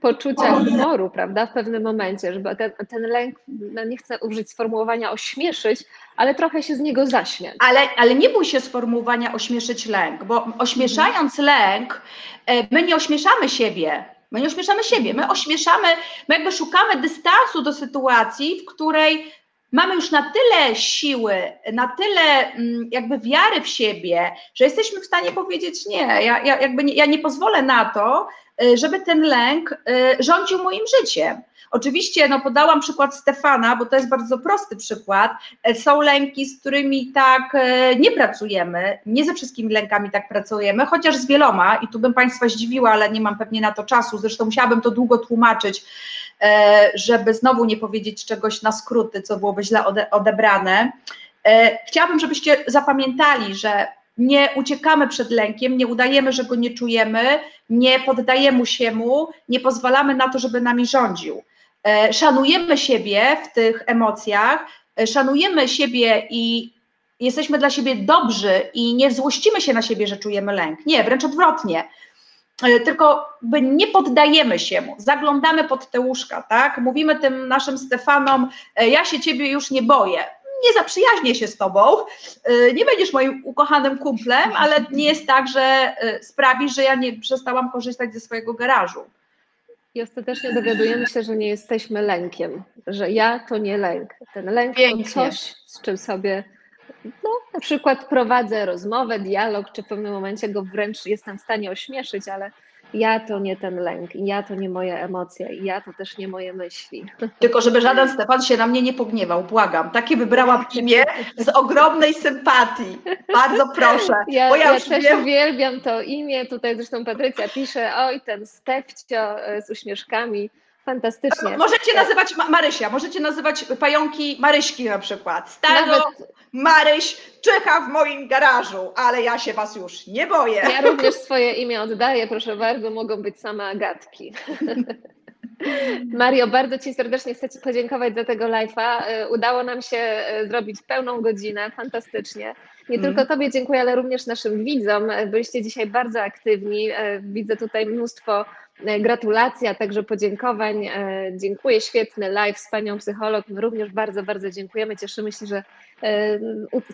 Poczucia humoru, prawda, w pewnym momencie, żeby ten, ten lęk, no nie chcę użyć sformułowania ośmieszyć, ale trochę się z niego zaśmiać. Ale, ale nie bój się sformułowania ośmieszyć lęk, bo ośmieszając lęk, e, my nie ośmieszamy siebie, My nie ośmieszamy siebie, my ośmieszamy, my jakby szukamy dystansu do sytuacji, w której mamy już na tyle siły, na tyle mm, jakby wiary w siebie, że jesteśmy w stanie powiedzieć nie, ja, ja jakby nie, ja nie pozwolę na to, y, żeby ten lęk y, rządził moim życiem. Oczywiście no, podałam przykład Stefana, bo to jest bardzo prosty przykład. E, są lęki, z którymi tak e, nie pracujemy, nie ze wszystkimi lękami tak pracujemy, chociaż z wieloma i tu bym Państwa zdziwiła, ale nie mam pewnie na to czasu, zresztą musiałabym to długo tłumaczyć, e, żeby znowu nie powiedzieć czegoś na skróty, co byłoby źle odebrane. Chciałabym, żebyście zapamiętali, że nie uciekamy przed lękiem, nie udajemy, że go nie czujemy, nie poddajemy się mu, nie pozwalamy na to, żeby nami rządził. E, szanujemy siebie w tych emocjach, e, szanujemy siebie i jesteśmy dla siebie dobrzy i nie złościmy się na siebie, że czujemy lęk. Nie, wręcz odwrotnie. E, tylko nie poddajemy się mu, zaglądamy pod te łóżka, tak? Mówimy tym naszym Stefanom, ja się ciebie już nie boję, nie zaprzyjaźnię się z tobą, nie będziesz moim ukochanym kumplem, ale nie jest tak, że sprawisz, że ja nie przestałam korzystać ze swojego garażu. I ostatecznie dowiadujemy się, że nie jesteśmy lękiem, że ja to nie lęk. Ten lęk Pięknie. to coś, z czym sobie no, na przykład prowadzę rozmowę, dialog, czy w pewnym momencie go wręcz jestem w stanie ośmieszyć, ale ja to nie ten lęk, ja to nie moje emocje, ja to też nie moje myśli. [LAUGHS] Tylko żeby żaden Stefan się na mnie nie pogniewał, błagam. Takie wybrałam imię z ogromnej sympatii. Bardzo proszę. Ja, bo ja, ja też wiem... uwielbiam to imię. Tutaj zresztą Patrycja pisze, oj ten Stefcio e, z uśmieszkami Fantastycznie. Możecie nazywać Marysia, możecie nazywać pająki Maryśki na przykład. Staro, Nawet- Maryś czyha w moim garażu, ale ja się was już nie boję. Ja również swoje imię oddaję, proszę bardzo, mogą być same Agatki. [LAUGHS] Mario, bardzo Ci serdecznie chcę Ci podziękować za tego live'a. E, Udało nam się e, zrobić pełną godzinę, fantastycznie. Nie Mm. tylko Tobie dziękuję, ale również naszym widzom. E, Byliście dzisiaj bardzo aktywni. Widzę tutaj mnóstwo gratulacji, a także podziękowań. Dziękuję, świetny live z Panią Psycholog. My również bardzo, bardzo dziękujemy. Cieszymy się, że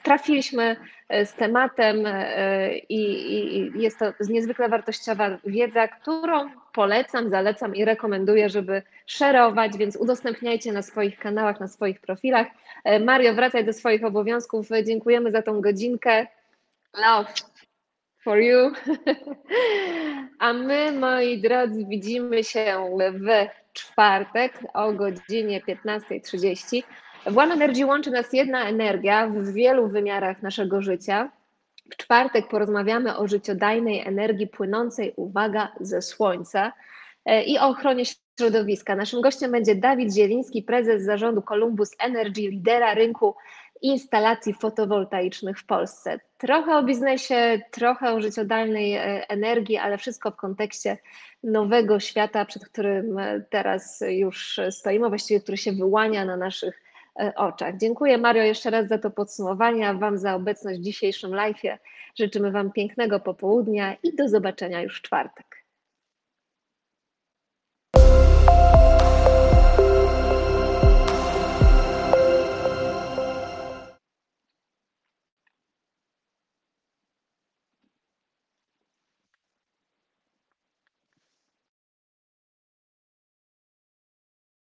trafiliśmy e, z tematem e, i, jest to niezwykle wartościowa wiedza, którą polecam, zalecam i rekomenduję, żeby szerować, więc udostępniajcie na swoich kanałach, na swoich profilach. Mario, wracaj do swoich obowiązków. Dziękujemy za tą godzinkę. Love for you. [LAUGHS] A my, moi drodzy, widzimy się w czwartek o godzinie 15.30. W One Energy łączy nas jedna energia w wielu wymiarach naszego życia. W czwartek porozmawiamy o życiodajnej energii płynącej, uwaga, ze Słońca e, i o ochronie środowiska. Naszym gościem będzie Dawid Zieliński, prezes zarządu Columbus Energy, lidera rynku instalacji fotowoltaicznych w Polsce. Trochę o biznesie, trochę o życiodajnej e, energii, ale wszystko w kontekście nowego świata, przed którym e, teraz już stoimy, właściwie który się wyłania na naszych oczach. Dziękuję Mario jeszcze raz za to podsumowanie, a Wam za obecność w dzisiejszym live'ie. Życzymy Wam pięknego popołudnia i do zobaczenia już w czwartek.